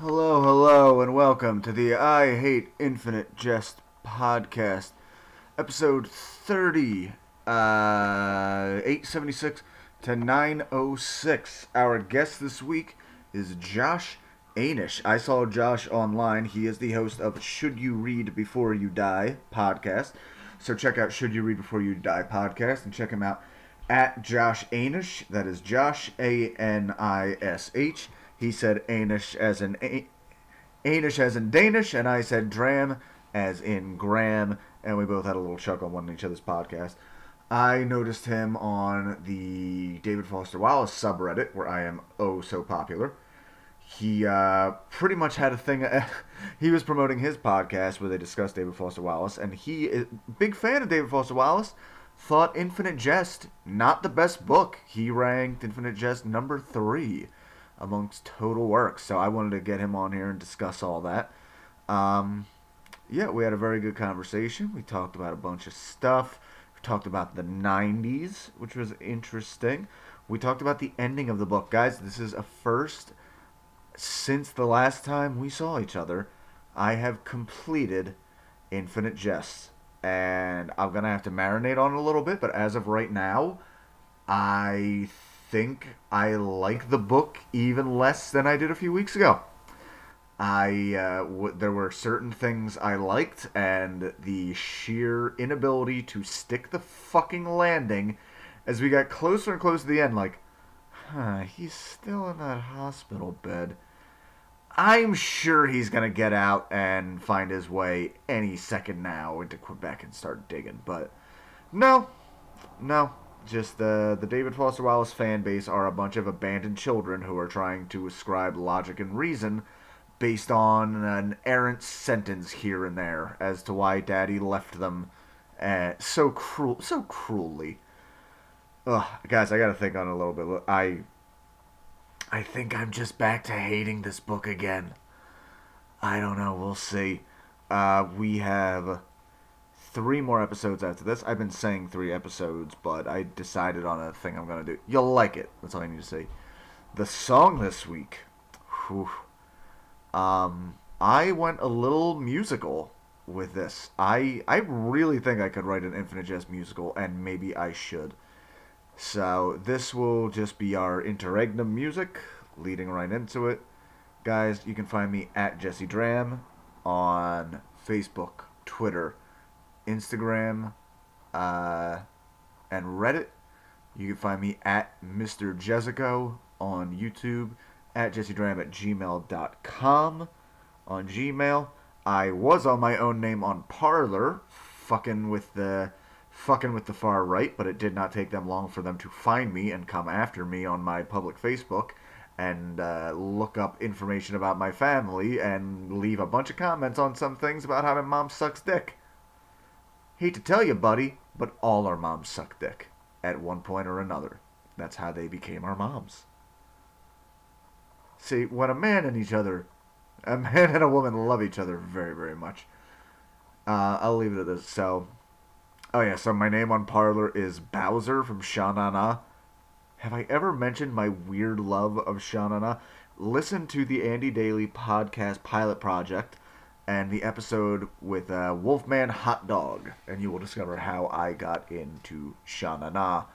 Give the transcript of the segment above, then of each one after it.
Hello, hello, and welcome to the I Hate Infinite Jest podcast, episode 30, uh, 876 to 906. Our guest this week is Josh Anish. I saw Josh online. He is the host of Should You Read Before You Die podcast. So check out Should You Read Before You Die podcast and check him out at Josh Anish. That is Josh A N I S H. He said Anish as in a- Anish as in Danish, and I said Draham as in Graham, and we both had a little chuckle on one each other's podcast. I noticed him on the David Foster Wallace subreddit, where I am oh so popular. He uh, pretty much had a thing. he was promoting his podcast where they discussed David Foster Wallace, and he is big fan of David Foster Wallace. Thought Infinite Jest not the best book. He ranked Infinite Jest number three amongst total works. So I wanted to get him on here and discuss all that. Um, yeah, we had a very good conversation. We talked about a bunch of stuff. We talked about the 90s, which was interesting. We talked about the ending of the book. Guys, this is a first since the last time we saw each other. I have completed Infinite Jests. And I'm going to have to marinate on it a little bit, but as of right now, I think I like the book even less than I did a few weeks ago. I uh, w- there were certain things I liked, and the sheer inability to stick the fucking landing as we got closer and closer to the end. Like, huh, he's still in that hospital bed. I'm sure he's gonna get out and find his way any second now into Quebec and start digging. But no, no, just uh, the David Foster Wallace fan base are a bunch of abandoned children who are trying to ascribe logic and reason based on an errant sentence here and there as to why Daddy left them uh, so cruel, so cruelly. Ugh, guys, I gotta think on a little bit. I, I think I'm just back to hating this book again. I don't know. We'll see. Uh, we have three more episodes after this. I've been saying three episodes, but I decided on a thing I'm gonna do. You'll like it. That's all I need to say. The song this week. Whew. Um, I went a little musical with this. I I really think I could write an Infinite Jest musical, and maybe I should. So this will just be our interregnum music, leading right into it. Guys, you can find me at Jesse Draham on Facebook, Twitter, Instagram, uh, and Reddit. You can find me at Mr. Jezzicho on YouTube, at JesseDraham at gmail.com on Gmail. I was on my own name on Parler, fucking with the fucking with the far right, but it did not take them long for them to find me and come after me on my public Facebook and uh, look up information about my family and leave a bunch of comments on some things about how my mom sucks dick. Hate to tell you, buddy, but all our moms suck dick at one point or another. That's how they became our moms. See, when a man and each other, a man and a woman love each other very, very much. Uh, I'll leave it at this. So, oh yeah, so my name on Parler is Bowser from Sha Na Na. Have I ever mentioned my weird love of Sha Na Na? Listen to the Andy Daly podcast pilot project and the episode with uh, Wolfman Hot Dog, and you will discover how I got into Sha Na Na,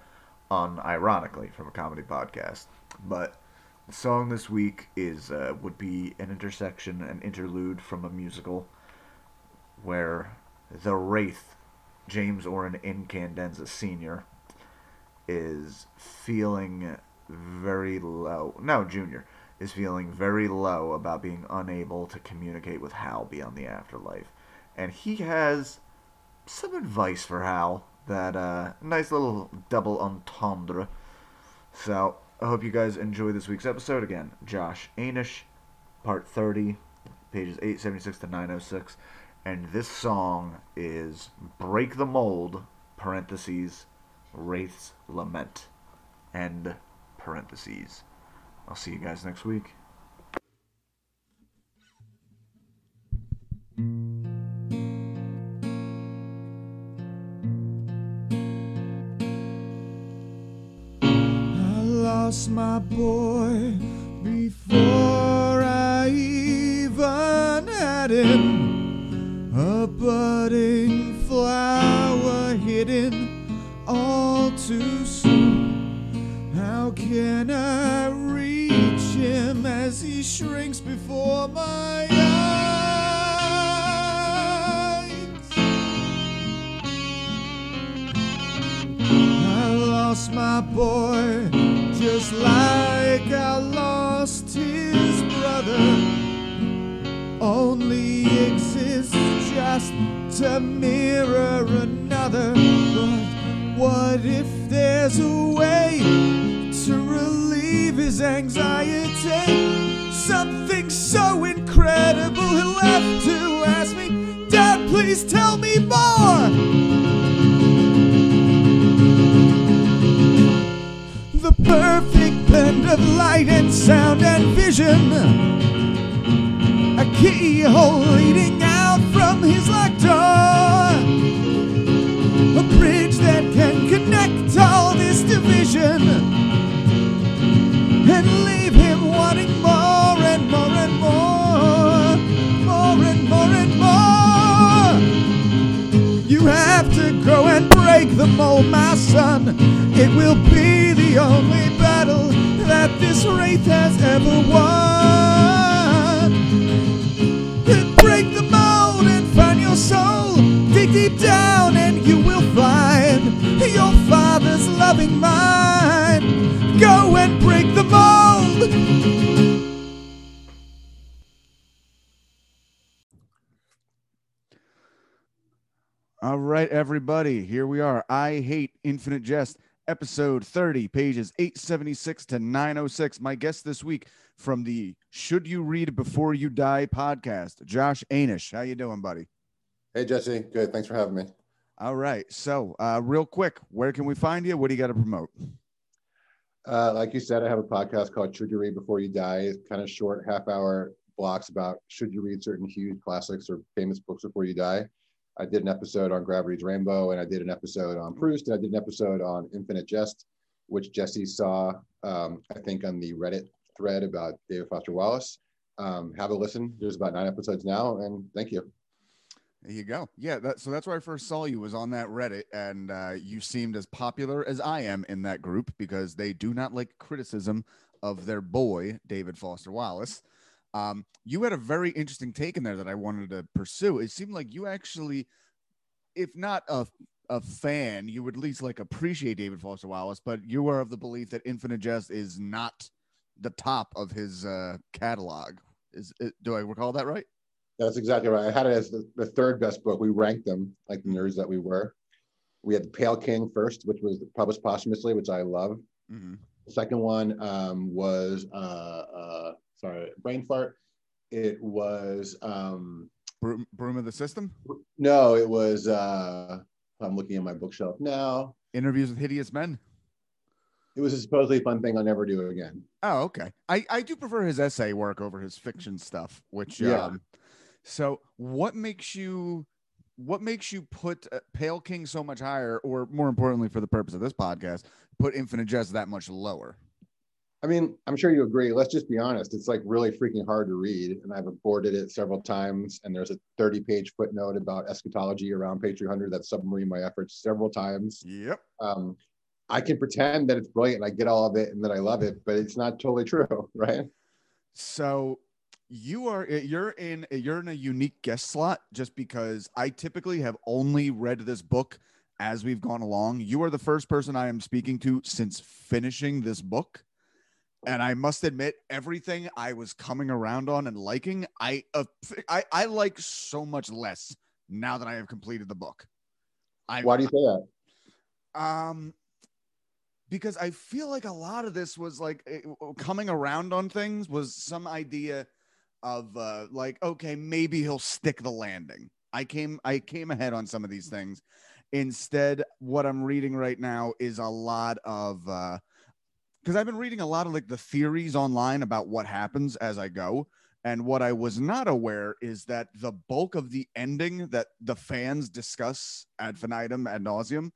unironically from a comedy podcast. But the song this week is uh, would be an intersection, an interlude from a musical, where the Wraith, James Orin Incandenza Senior, is feeling very low. No, Junior is feeling very low about being unable to communicate with Hal beyond the afterlife, and he has some advice for Hal. That uh, nice little double entendre. So I hope you guys enjoy this week's episode. Again, Josh Anish, part 30, pages 876 to 906. And this song is Break the Mold, parentheses, Wraith's Lament, end parentheses. I'll see you guys next week. I lost my boy before I even had him. a budding flower hidden all too soon. How can I shrinks before my eyes? I lost my boy just like I lost his brother. Only exists just to mirror another. But what if there's a way to relieve his anxiety? Something so incredible he'll have to ask me, Dad, please tell me more. the perfect blend of light and sound and vision. A keyhole leading out from his locked door. A bridge that can connect all this division and leave him wanting more go and break the mold, my son. It will be the only battle that this wraith has ever won. Then Break the mold and find your soul. Dig deep down and you will find your father's loving mind. Go and break the mold. All right, everybody, here we are. I Hate Infinite Jest, episode 30, pages 876 to 906. My guest this week from the Should You Read Before You Die podcast, Josh Anish. How you doing, buddy? Hey, Jesse. Good. Thanks for having me. All right. So, uh, real quick, where can we find you? What do you got to promote? Uh, like you said, I have a podcast called Should You Read Before You Die. It's kind of short, half hour blocks about should you read certain huge classics or famous books before you die. I did an episode on Gravity's Rainbow, and I did an episode on Proust, and I did an episode on Infinite Jest, which Jesse saw, um, I think, on the Reddit thread about David Foster Wallace. Um, have a listen. There's about nine episodes now, and thank you. There you go. Yeah, that, so that's where I first saw you was on that Reddit, and uh, you seemed as popular as I am in that group because they do not like criticism of their boy David Foster Wallace. Um, you had a very interesting take in there that I wanted to pursue. It seemed like you actually, if not a a fan, you would at least like appreciate David Foster Wallace, but you were of the belief that Infinite Jest is not the top of his uh, catalog. Is it, do I recall that right? That's exactly right. I had it as the, the third best book. We ranked them like the nerds that we were. We had The Pale King first, which was published posthumously, which I love. Mm-hmm. The second one um, was uh, uh, sorry, brain fart. It was um, Broom, Broom of the System. no, it was. Uh, I'm looking at my bookshelf now. Interviews with Hideous Men. It was a supposedly fun thing I'll never do again. Oh, okay. I, I do prefer his essay work over his fiction stuff, which Yeah. um so what makes you what makes you put uh, Pale King so much higher or more importantly for the purpose of this podcast, put Infinite Jest that much lower? I mean, I'm sure you agree. Let's just be honest. It's like really freaking hard to read, and I've aborted it several times. And there's a 30 page footnote about eschatology around page 300 that submarine my efforts several times. Yep. Um, I can pretend that it's brilliant, and I get all of it, and that I love it, but it's not totally true, right? So you are uh, you're in you're in a unique guest slot just because I typically have only read this book as we've gone along. You are the first person I am speaking to since finishing this book. And I must admit, everything I was coming around on and liking, I uh, I, I like so much less now that I have completed the book. I Why do you say that? um, because I feel like a lot of this was like eh, coming around on things was some idea of uh, like, okay, maybe he'll stick the landing. I came, I came ahead on some of these things. Instead, what I'm reading right now is a lot of, uh, because I've been reading a lot of like the theories online about what happens as I go. And what I was not aware is that the bulk of the ending that the fans discuss ad infinitum ad nauseum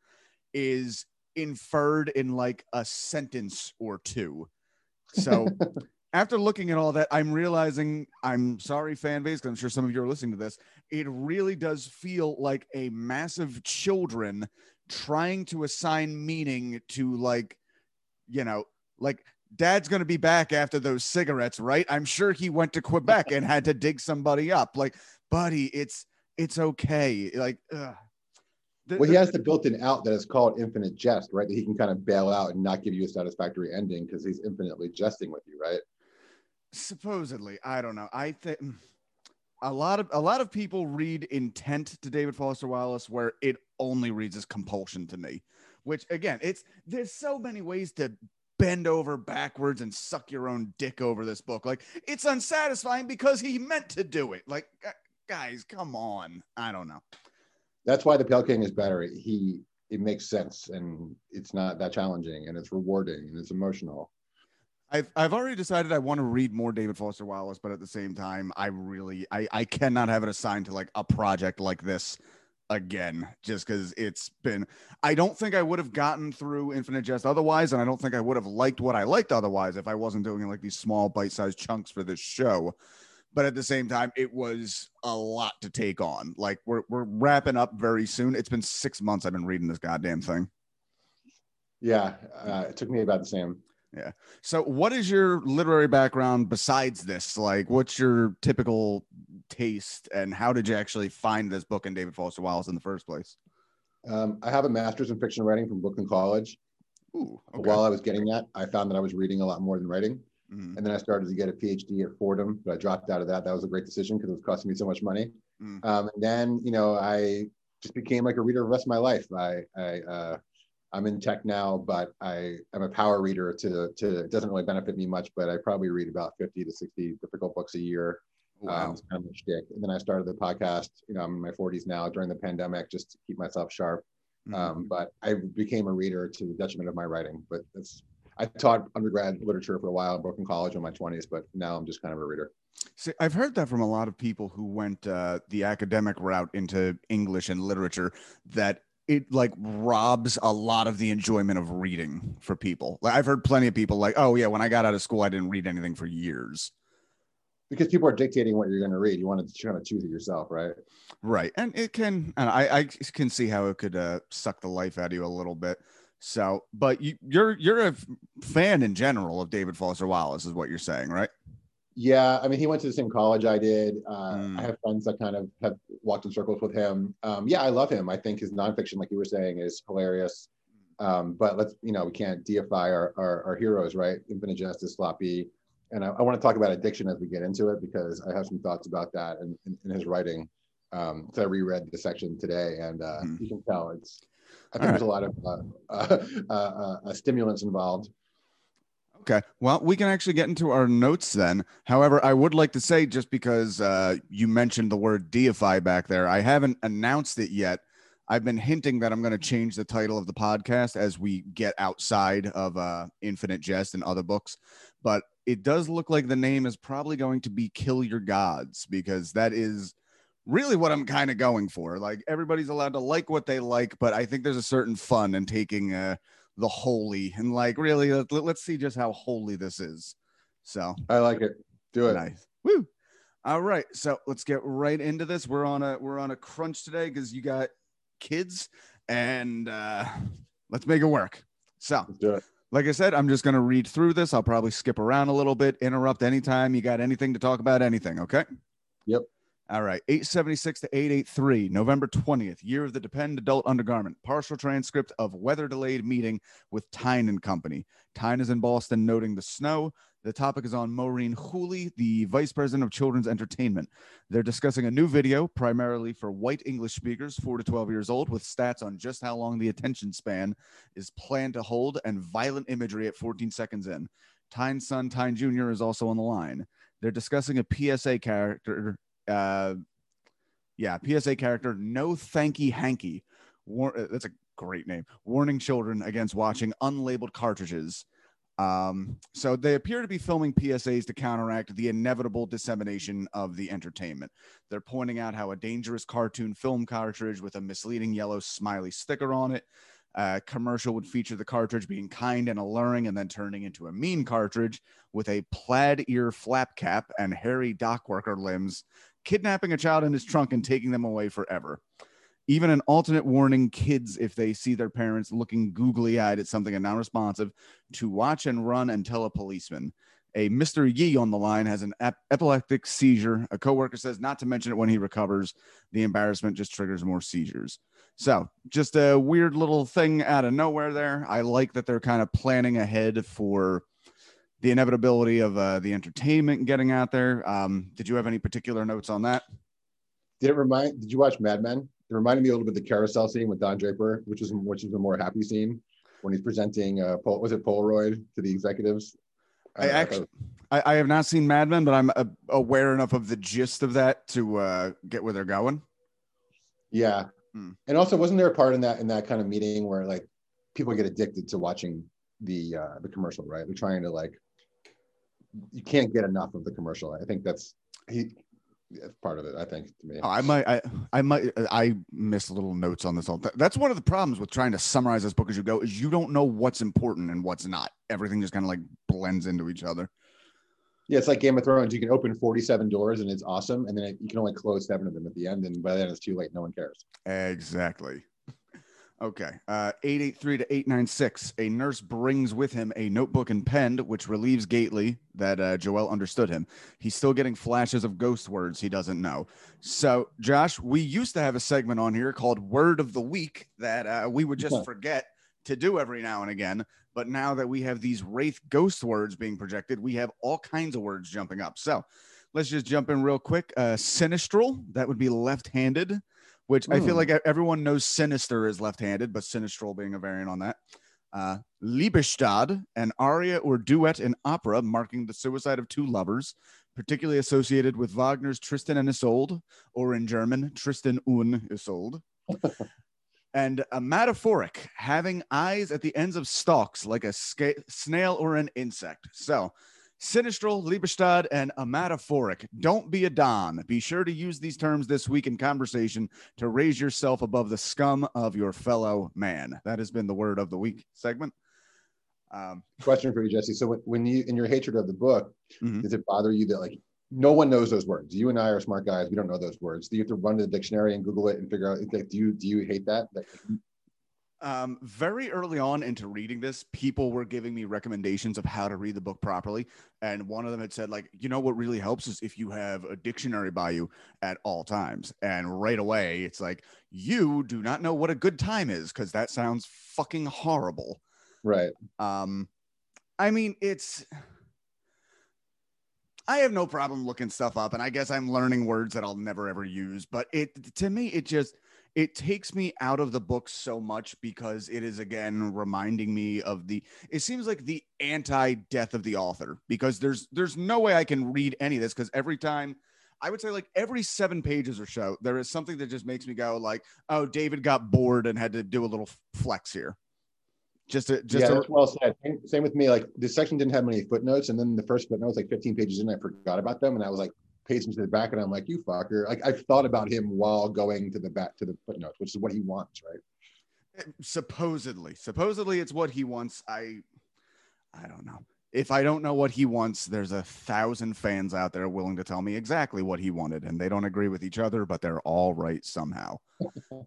is inferred in like a sentence or two. So after looking at all that, I'm realizing I'm sorry, fan base, because I'm sure some of you are listening to this. It really does feel like a massive children trying to assign meaning to like, you know, like dad's going to be back after those cigarettes, right? I'm sure he went to Quebec and had to dig somebody up. Like, buddy, it's it's okay. Like, ugh. The- Well, he has the built-in out that is called infinite jest, right? That he can kind of bail out and not give you a satisfactory ending because he's infinitely jesting with you, right? supposedly i don't know i think mm, a lot of a lot of people read intent to david foster wallace where it only reads as compulsion to me which again it's there's so many ways to bend over backwards and suck your own dick over this book. Like it's unsatisfying because he meant to do it. Like guys come on. I don't know. That's why the Pale King is better. He it makes sense and it's not that challenging and it's rewarding and it's emotional. I've I've already decided I want to read more David Foster Wallace, but at the same time, I really I I cannot have it assigned to like a project like this again, just because it's been. I don't think I would have gotten through Infinite Jest otherwise, and I don't think I would have liked what I liked otherwise if I wasn't doing like these small bite-sized chunks for this show. But at the same time, it was a lot to take on. Like we're we're wrapping up very soon. It's been six months I've been reading this goddamn thing. Yeah, uh, it took me about the same. So, what is your literary background besides this? Like, what's your typical taste, and how did you actually find this book and David Foster Wallace in the first place? Um, I have a master's in fiction writing from Brooklyn College. Ooh, okay. While I was getting that, I found that I was reading a lot more than writing. Mhm. And then I started to get a PhD at Fordham, but I dropped out of that. That was a great decision because it was costing me so much money. Mm. Um, and then, you know, I just became like a reader the rest of my life. I, I, uh, I'm in tech now, but I am a power reader to, to, it doesn't really benefit me much, but I probably read about 50 to 60 difficult books a year. Wow. Um, kind of. And then I started the podcast, you know, I'm in my 40s now during the pandemic just to keep myself sharp. Mhm. Um, but I became a reader to the detriment of my writing. But it's I taught undergrad literature for a while at Brooklyn College in my 20s, but now I'm just kind of a reader. See, I've heard that from a lot of people who went uh, the academic route into English and literature that it like robs a lot of the enjoyment of reading for people. Like, I've heard plenty of people like, "Oh yeah, when I got out of school, I didn't read anything for years." Because people are dictating what you're going to read. You want to kind of choose it yourself, right? Right. And it can, and I, I can see how it could uh, suck the life out of you a little bit. So, but you, you're, you're a fan in general of David Foster Wallace is what you're saying, right? Yeah, I mean, he went to the same college I did. Uh, Mm. I have friends that kind of have walked in circles with him. Um, yeah, I love him. I think his nonfiction, like you were saying, is hilarious. Um, but let's, you know, we can't deify our, our, our heroes, right? Infinite Justice, Sloppy. And I, I want to talk about addiction as we get into it because I have some thoughts about that in, in, in his writing. Um, so I reread the section today, and uh, Mhm. you can tell it's. I think All there's a lot of uh, uh, uh, uh, stimulants involved. Okay. Well, we can actually get into our notes then. However, I would like to say, just because uh, you mentioned the word deify back there, I haven't announced it yet. I've been hinting that I'm going to change the title of the podcast as we get outside of uh, Infinite Jest and other books. But it does look like the name is probably going to be Kill Your Gods because that is really what I'm kind of going for. Like everybody's allowed to like what they like, but I think there's a certain fun in taking uh, the holy and like really let, let's see just how holy this is. So I like it. Do it. nice. Woo. All right. So let's get right into this. We're on a we're on a crunch today because you got kids and uh let's make it work. So Let's do it. like I said, I'm just gonna read through this. I'll probably skip around a little bit, interrupt anytime you got anything to talk about, anything, okay? Yep. All right, 876 to 883, November 20th, year of the Depend Adult Undergarment. Partial transcript of weather delayed meeting with Tine and Company. Tine is in Boston noting the snow. The topic is on Maureen Hooley, the vice president of children's entertainment. They're discussing a new video, primarily for white English speakers, 4 to 12 years old, with stats on just how long the attention span is planned to hold and violent imagery at 14 seconds in. Tine's son, Tine Jr., is also on the line. They're discussing a PSA character uh yeah psa character no thanky hanky. War- uh, that's a great name. Warning children against watching unlabeled cartridges. Um so they appear to be filming psas to counteract the inevitable dissemination of the entertainment. They're pointing out how a dangerous cartoon film cartridge with a misleading yellow smiley sticker on it Uh, commercial would feature the cartridge being kind and alluring and then turning into a mean cartridge with a plaid ear flap cap and hairy dock worker limbs, kidnapping a child in his trunk and taking them away forever. Even an alternate warning kids if they see their parents looking googly eyed at something and non responsive to watch and run and tell a policeman. A Mr. Yee on the line has an ep- epileptic seizure. A coworker says not to mention it when he recovers. The embarrassment just triggers more seizures. So, just a weird little thing out of nowhere there. I like that they're kind of planning ahead for the inevitability of uh, the entertainment getting out there. Um, did you have any particular notes on that? Did it remind? Did you watch Mad Men? It reminded me a little bit of the carousel scene with Don Draper, which is which is a more happy scene when he's presenting. Uh, Pol- was it Polaroid to the executives? I Uh, actually, I, I have not seen Mad Men, but I'm uh, aware enough of the gist of that to uh, get where they're going. yeah. Hmm. And also, wasn't there a part in that in that kind of meeting where like people get addicted to watching the uh, the commercial, right? They're trying to like you can't get enough of the commercial. I think that's he. That's part of it. I think to me. Oh, I might, I, I might, I miss little notes on this. All that's one of the problems with trying to summarize this book as you go is you don't know what's important and what's not. Everything just kind of like blends into each other. Yeah, it's like Game of Thrones. You can open 47 doors and it's awesome, and then it, you can only close seven of them at the end, and by then it's too late. No one cares. Exactly. Okay. Uh, 883 to 896. A nurse brings with him a notebook and pen, which relieves Gately that uh, Joelle understood him. He's still getting flashes of ghost words he doesn't know. So, Josh, we used to have a segment on here called Word of the Week that uh, we would just Yeah. forget to do every now and again. But now that we have these Wraith ghost words being projected, we have all kinds of words jumping up. So, let's just jump in real quick. Uh, sinistral, that would be left handed which I feel Hmm. like everyone knows Sinister is left-handed, but Sinistral being a variant on that. Uh, Liebestod, an aria or duet in opera marking the suicide of two lovers, particularly associated with Wagner's Tristan and Isolde, or in German, Tristan und Isolde. and ommatophoric, having eyes at the ends of stalks like a sca- snail or an insect. So, Sinistral, Liebestod, and ommatophoric. Don't be a Don. Be sure to use these terms this week in conversation to raise yourself above the scum of your fellow man. That has been the word of the week segment. Um, Question for you, Jesse. So when, when you in your hatred of the book, Mhm. does it bother you that like no one knows those words? You and I are smart guys. We don't know those words. Do you have to run to the dictionary and Google it and figure out? Like, do you do you hate that? That- um, very early on into reading this, people were giving me recommendations of how to read the book properly. And one of them had said, like, you know what really helps is if you have a dictionary by you at all times. And right away, it's like, you do not know what a good time is because that sounds fucking horrible. right. Um, I mean, it's. I have no problem looking stuff up, and I guess I'm learning words that I'll never ever use. But it to me, it just it takes me out of the book so much because it is again reminding me of the. It seems like the anti-death of the author because there's there's no way I can read any of this because every time. I would say like every seven pages or so, there is something that just makes me go like, "Oh, David got bored and had to do a little flex here." Just to, just yeah, to, well said. Same, same with me. Like this section didn't have many footnotes, and then the first footnote was like 15 pages in. I forgot about them, and I was like paging to the back, and I'm like, "You fucker!" Like I've thought about him while going to the back to the footnotes, which is what he wants, right? supposedly. Supposedly it's what he wants. I i don't know. If i don't know what he wants there's a thousand fans out there willing to tell me exactly what he wanted and they don't agree with each other but they're all right somehow.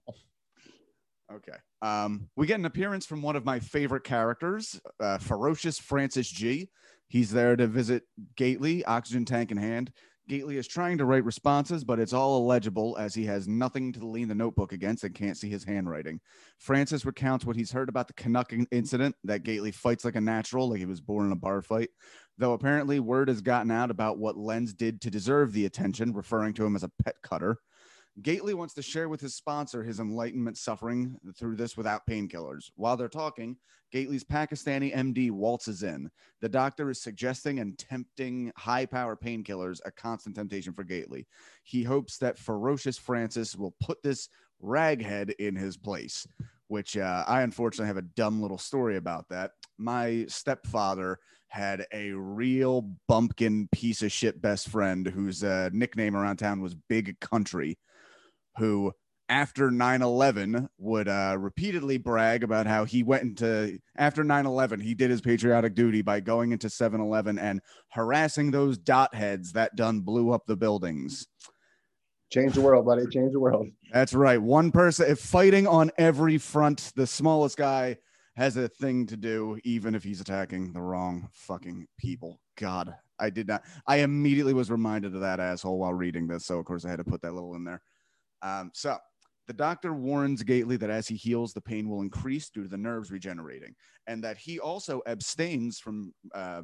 Okay um we get an appearance from one of my favorite characters uh, ferocious francis g. He's there to visit gately oxygen tank in hand Gately is trying to write responses, but it's all illegible as he has nothing to lean the notebook against and can't see his handwriting. Francis recounts what he's heard about the Canuck incident that Gately fights like a natural, like he was born in a bar fight. Though apparently word has gotten out about what Lenz did to deserve the attention, referring to him as a pet cutter. Gately wants to share with his sponsor his enlightenment suffering through this without painkillers. While they're talking, Gately's Pakistani MD waltzes in. The doctor is suggesting and tempting high power painkillers, a constant temptation for Gately. He hopes that ferocious Francis will put this raghead in his place, which uh, I unfortunately have a dumb little story about that. My stepfather had a real bumpkin piece of shit best friend whose uh, nickname around town was Big Country, who after 9-11 would uh, repeatedly brag about how he went into after 9-11 he did his patriotic duty by going into 7-eleven and harassing those dot heads that done blew up the buildings Change the world, buddy. Change the world. that's right one person if fighting on every front the smallest guy has a thing to do even if he's attacking the wrong fucking people. God i did not i immediately was reminded of that asshole while reading this so of course i had to put that little in there. Um, so the doctor warns Gately that as he heals, the pain will increase due to the nerves regenerating, and that he also abstains from uh,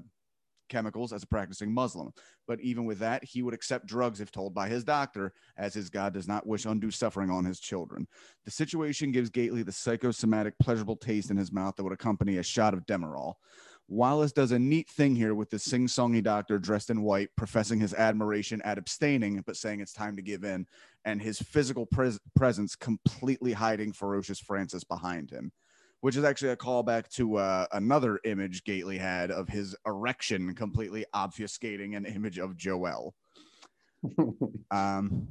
chemicals as a practicing Muslim. But even with that, he would accept drugs if told by his doctor, as his God does not wish undue suffering on his children. The situation gives Gately the psychosomatic, pleasurable taste in his mouth that would accompany a shot of Demerol. Wallace does a neat thing here with the sing songy doctor dressed in white, professing his admiration at abstaining, but saying it's time to give in, and his physical pres- presence completely hiding ferocious Francis behind him, which is actually a callback to uh, another image Gately had of his erection completely obfuscating an image of Joelle. Um,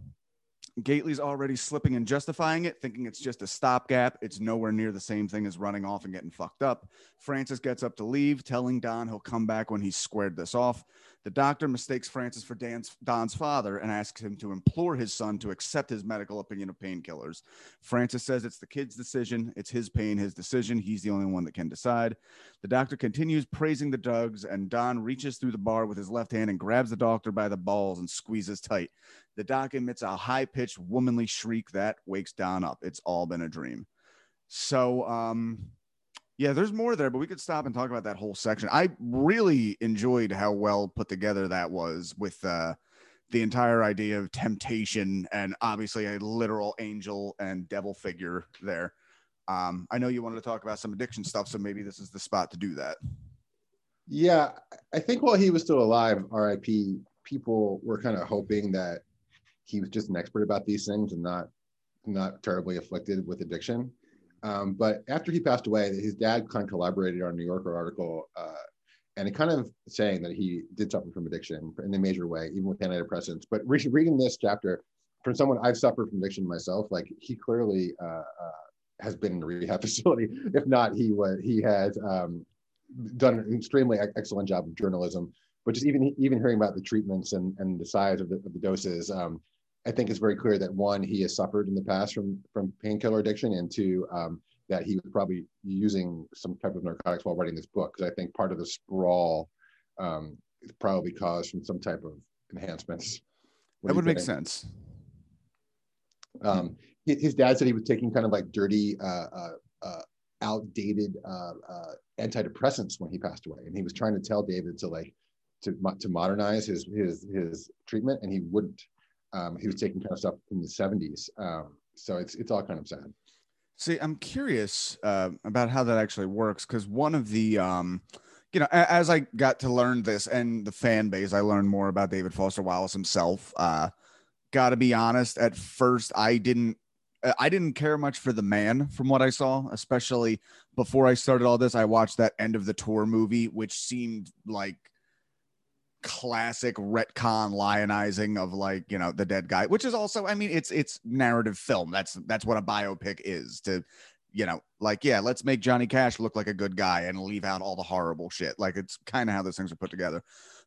Gately's already slipping and justifying it, thinking it's just a stopgap. It's nowhere near the same thing as running off and getting fucked up. Francis gets up to leave, telling Don he'll come back when he's squared this off. The doctor mistakes Francis for Dan's, Don's father and asks him to implore his son to accept his medical opinion of painkillers. Francis says it's the kid's decision. It's his pain, his decision. He's the only one that can decide. The doctor continues praising the drugs, and Don reaches through the bar with his left hand and grabs the doctor by the balls and squeezes tight. The doc emits a high pitched womanly shriek that wakes Don up. It's all been a dream. So, um, yeah, there's more there, but we could stop and talk about that whole section. I really enjoyed how well put together that was with uh, the entire idea of temptation and obviously a literal angel and devil figure there. Um, I know you wanted to talk about some addiction stuff, so maybe this is the spot to do that. Yeah, I think while he was still alive, RIP, people were kind of hoping that he was just an expert about these things and not not terribly afflicted with addiction. Um, but after he passed away, his dad kind of collaborated on a New Yorker article, uh, and it kind of saying that he did suffer from addiction in a major way, even with antidepressants. But re- reading this chapter, from someone I've suffered from addiction myself, like he clearly uh, uh, has been in a rehab facility. If not, he was he has um, done an extremely excellent job of journalism. But just even even hearing about the treatments and, and the size of the, of the doses, um, I think it's very clear that one, he has suffered in the past from from painkiller addiction, and two, um, that he was probably using some type of narcotics while writing this book. Because I think part of the sprawl um, is probably caused from some type of enhancements. What That would make sense. Um, his, his dad said he was taking kind of like dirty, uh, uh, uh, outdated uh, uh, antidepressants when he passed away, and he was trying to tell David to like to to modernize his his his treatment, and he wouldn't. Um, he was taking kind of stuff from the '70s, um, so it's it's all kind of sad. See, I'm curious uh, about how that actually works because one of the, um, you know, as I got to learn this and the fan base, I learned more about David Foster Wallace himself. Uh, Got to be honest, at first I didn't, uh, I didn't care much for the man from what I saw, especially before I started all this. I watched that end of the tour movie, which seemed like classic retcon lionizing of like you know the dead guy which is also i mean it's it's narrative film. That's that's what a biopic is to you know like yeah let's make johnny cash look like a good guy and leave out all the horrible shit. Like it's kind of how those things are put together.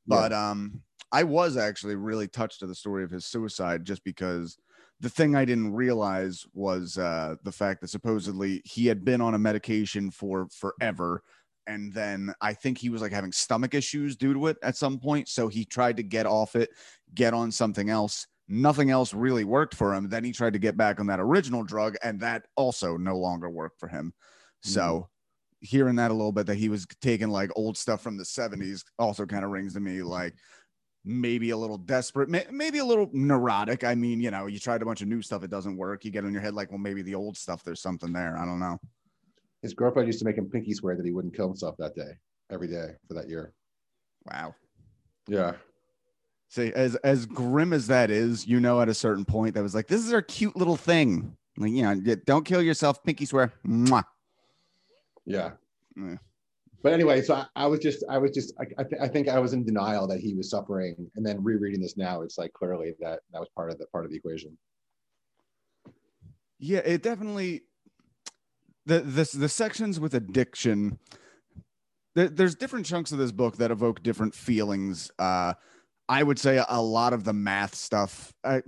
But um i was actually really touched to the story of his suicide just because the thing i didn't realize was uh the fact that supposedly he had been on a medication for forever and then I think he was like having stomach issues due to it at some point. So he tried to get off it, get on something else. Nothing else really worked for him. Then he tried to get back on that original drug, and that also no longer worked for him. So mm-hmm. hearing that a little bit that he was taking like old stuff from the 70s also kind of rings to me like maybe a little desperate, may- maybe a little neurotic. I mean, you know, you tried a bunch of new stuff, it doesn't work. You get in your head like, well, maybe the old stuff, there's something there. I don't know. His girlfriend used to make him pinky swear that he wouldn't kill himself that day, every day for that year. Wow. Yeah, See, as as grim as that is, you know, at a certain point, that was like, this is our cute little thing. Like, you know, don't kill yourself. Pinky swear. Mwah. yeah. Yeah. But anyway, so I, I was just, I was just, I, I, th- I think I was in denial that he was suffering, and then rereading this now, it's like clearly that that was part of the part of the equation. Yeah, it definitely the the sections with addiction. There, there's different chunks of this book that evoke different feelings. Uh, I would say a lot of the math stuff. I,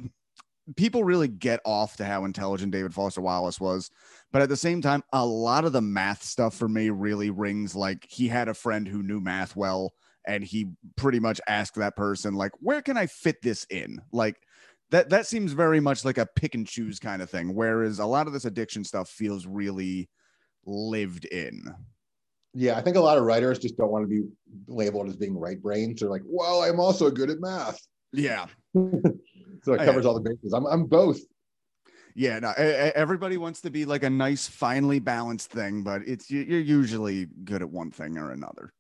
people really get off to how intelligent David Foster Wallace was, but at the same time, a lot of the math stuff for me really rings like he had a friend who knew math well, and he pretty much asked that person like, "Where can I fit this in?" Like that that seems very much like a pick and choose kind of thing. Whereas a lot of this addiction stuff feels really lived in. Yeah, I think a lot of writers just don't want to be labeled as being right brains. They're like, well, I'm also good at math. Yeah. so it covers all the bases. I'm, I'm both. Yeah, no, everybody wants to be like a nice, finely balanced thing, but it's you're usually good at one thing or another.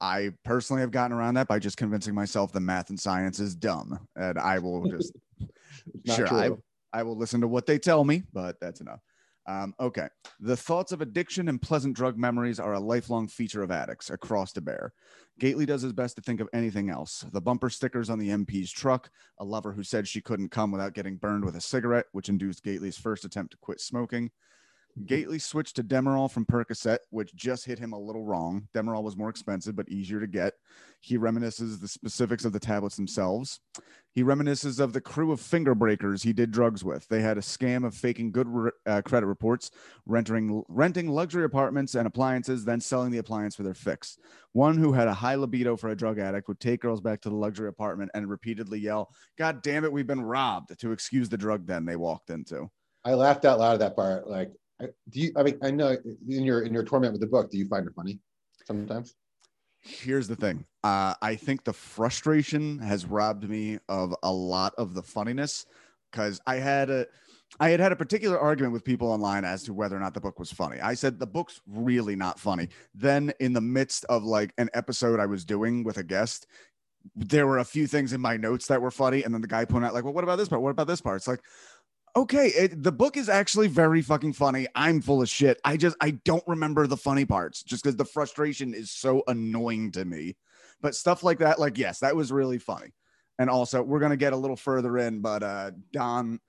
I personally have gotten around that by just convincing myself the math and science is dumb, and I will just sure I, I will listen to what they tell me, but that's enough. Um, okay. The thoughts of addiction and pleasant drug memories are a lifelong feature of addicts across the bear. Gately does his best to think of anything else. The bumper stickers on the MP's truck, a lover who said she couldn't come without getting burned with a cigarette, which induced Gately's first attempt to quit smoking, Gately switched to Demerol from Percocet, which just hit him a little wrong. Demerol was more expensive, but easier to get. He reminisces the specifics of the tablets themselves. He reminisces of the crew of finger breakers he did drugs with. They had a scam of faking good re- uh, credit reports, renting, renting luxury apartments and appliances, then selling the appliance for their fix. One who had a high libido for a drug addict would take girls back to the luxury apartment and repeatedly yell, God damn it, we've been robbed, to excuse the drug den they walked into. I laughed out loud at that part. Like, do you i mean i know in your in your torment with the book do you find it funny sometimes here's the thing uh, i think the frustration has robbed me of a lot of the funniness because i had a I had had a particular argument with people online as to whether or not the book was funny. I said the book's really not funny. Then, in the midst of like an episode I was doing with a guest, there were a few things in my notes that were funny. And then the guy pointed out, like, well, what about this part? What about this part? It's like, okay it, the book is actually very fucking funny i'm full of shit i just i don't remember the funny parts just because the frustration is so annoying to me but stuff like that like yes that was really funny and also we're gonna get a little further in but uh don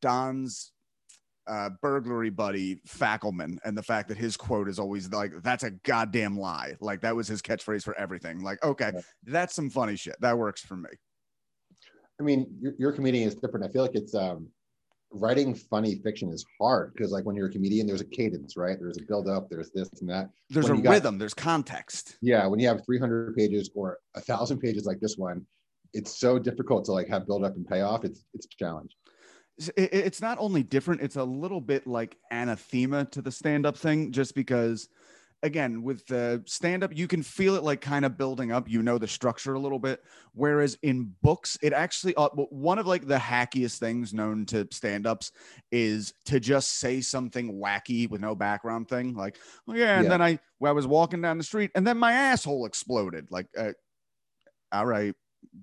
don's uh, burglary buddy Fackelmann and the fact that his quote is always like, that's a goddamn lie. Like that was his catchphrase for everything. Like, okay, that's some funny shit. That works for me. I mean, your, your comedian is different. I feel like it's, um, writing funny fiction is hard because like when you're a comedian there's a cadence right? There's a build up there's this and that. There's when a rhythm there's context. Yeah when you have 300 pages or a thousand pages like this one it's so difficult to like have build up and payoff. It's it's a challenge. It's not only different it's a little bit like anathema to the stand up thing just because again with the stand up you can feel it like kind of building up you know the structure a little bit. Whereas in books it actually uh, one of like the hackiest things known to stand ups is to just say something wacky with no background thing like oh yeah and yeah. then I, well, I was walking down the street and then my asshole exploded. Like uh, all right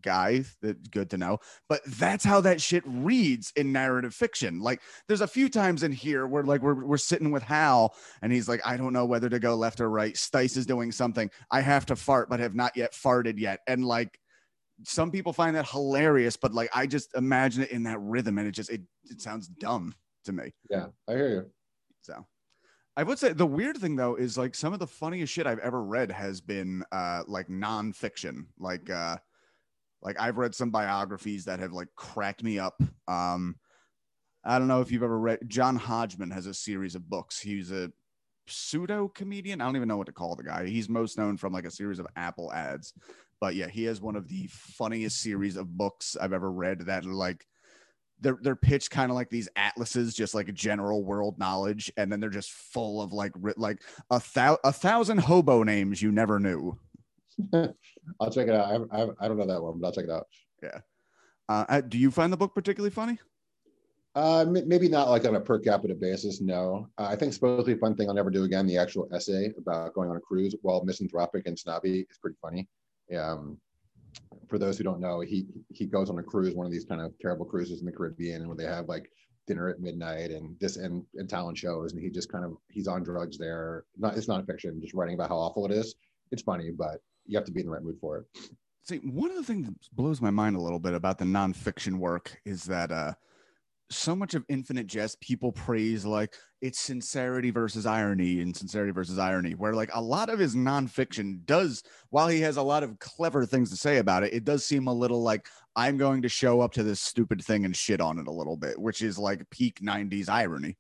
guy that's good to know but that's how that shit reads in narrative fiction. Like there's a few times in here where like we're, we're sitting with hal and he's like i don't know whether to go left or right. Stice is doing something. I have to fart but have not yet farted yet. And like some people find that hilarious but like i just imagine it in that rhythm and it just it, it sounds dumb to me. Yeah i hear you. So I would say the weird thing though is like some of the funniest shit I've ever read has been uh like nonfiction. Like uh like I've read some biographies that have like cracked me up. Um, I don't know if you've ever read John Hodgman has a series of books. He's a pseudo comedian. I don't even know what to call the guy. He's most known from like a series of Apple ads. But yeah, he has one of the funniest series of books I've ever read that like they're they're pitched kind of like these atlases, just like general world knowledge, and then they're just full of like like a, thou- a thousand hobo names you never knew. I'll check it out. I, I, I, don't know that one, but I'll check it out. Yeah. Uh, uh do you find the book particularly funny? Uh, maybe not like on a per capita basis. No, uh, I think supposedly a fun thing I'll never do again. The actual essay about going on a cruise while misanthropic and snobby is pretty funny. Um, for those who don't know, he he goes on a cruise, one of these kind of terrible cruises in the Caribbean, and where they have like dinner at midnight and this and, and talent shows, and he just kind of he's on drugs there. Not it's not fiction, just writing about how awful it is. It's funny, but you have to be in the right mood for it. See, one of the things that blows my mind a little bit about the nonfiction work is that uh, so much of Infinite Jest, people praise like it's sincerity versus irony and sincerity versus irony, where like a lot of his nonfiction does, while he has a lot of clever things to say about it, it does seem a little like I'm going to show up to this stupid thing and shit on it a little bit, which is like peak 90s irony.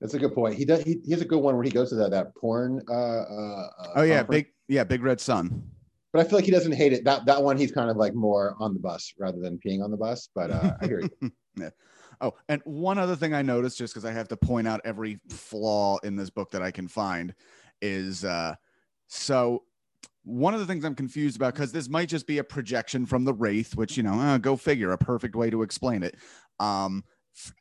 That's a good point. He does. He, he has a good one where he goes to that that porn. Uh, uh, oh yeah, conference. big yeah, big red sun. But I feel like he doesn't hate it. That that one, he's kind of like more on the bus rather than peeing on the bus. But uh, I hear you. yeah. Oh, and one other thing I noticed, just because I have to point out every flaw in this book that I can find, is uh, so one of the things I'm confused about because this might just be a projection from the Wraith, which you know, uh, go figure, a perfect way to explain it. Um,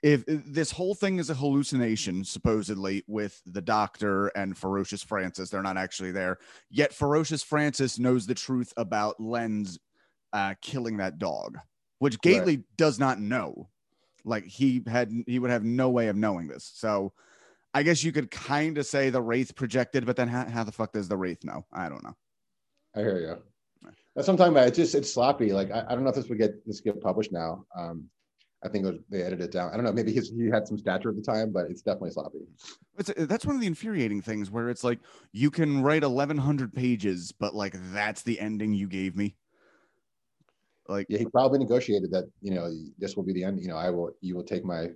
if, if, this whole thing is a hallucination, supposedly with the Doctor and Ferocious Francis, they're not actually there. Yet Ferocious Francis knows the truth about Lenz's uh, killing that dog, which Gately right. does not know. Like he had, he would have no way of knowing this. So. I guess you could kind of say the Wraith projected, but then how, how the fuck does the Wraith know? I don't know. I hear you. That's what I'm talking about. It's just it's sloppy. Like I, I don't know if this would get this get published now. Um, I think was, they edited it down. I don't know. Maybe his, he had some stature at the time, but it's definitely sloppy. It's, that's one of the infuriating things where it's like you can write 1,100 pages, but like that's the ending you gave me. Like yeah, he probably negotiated that. You know, this will be the end. You know, I will. You will take my.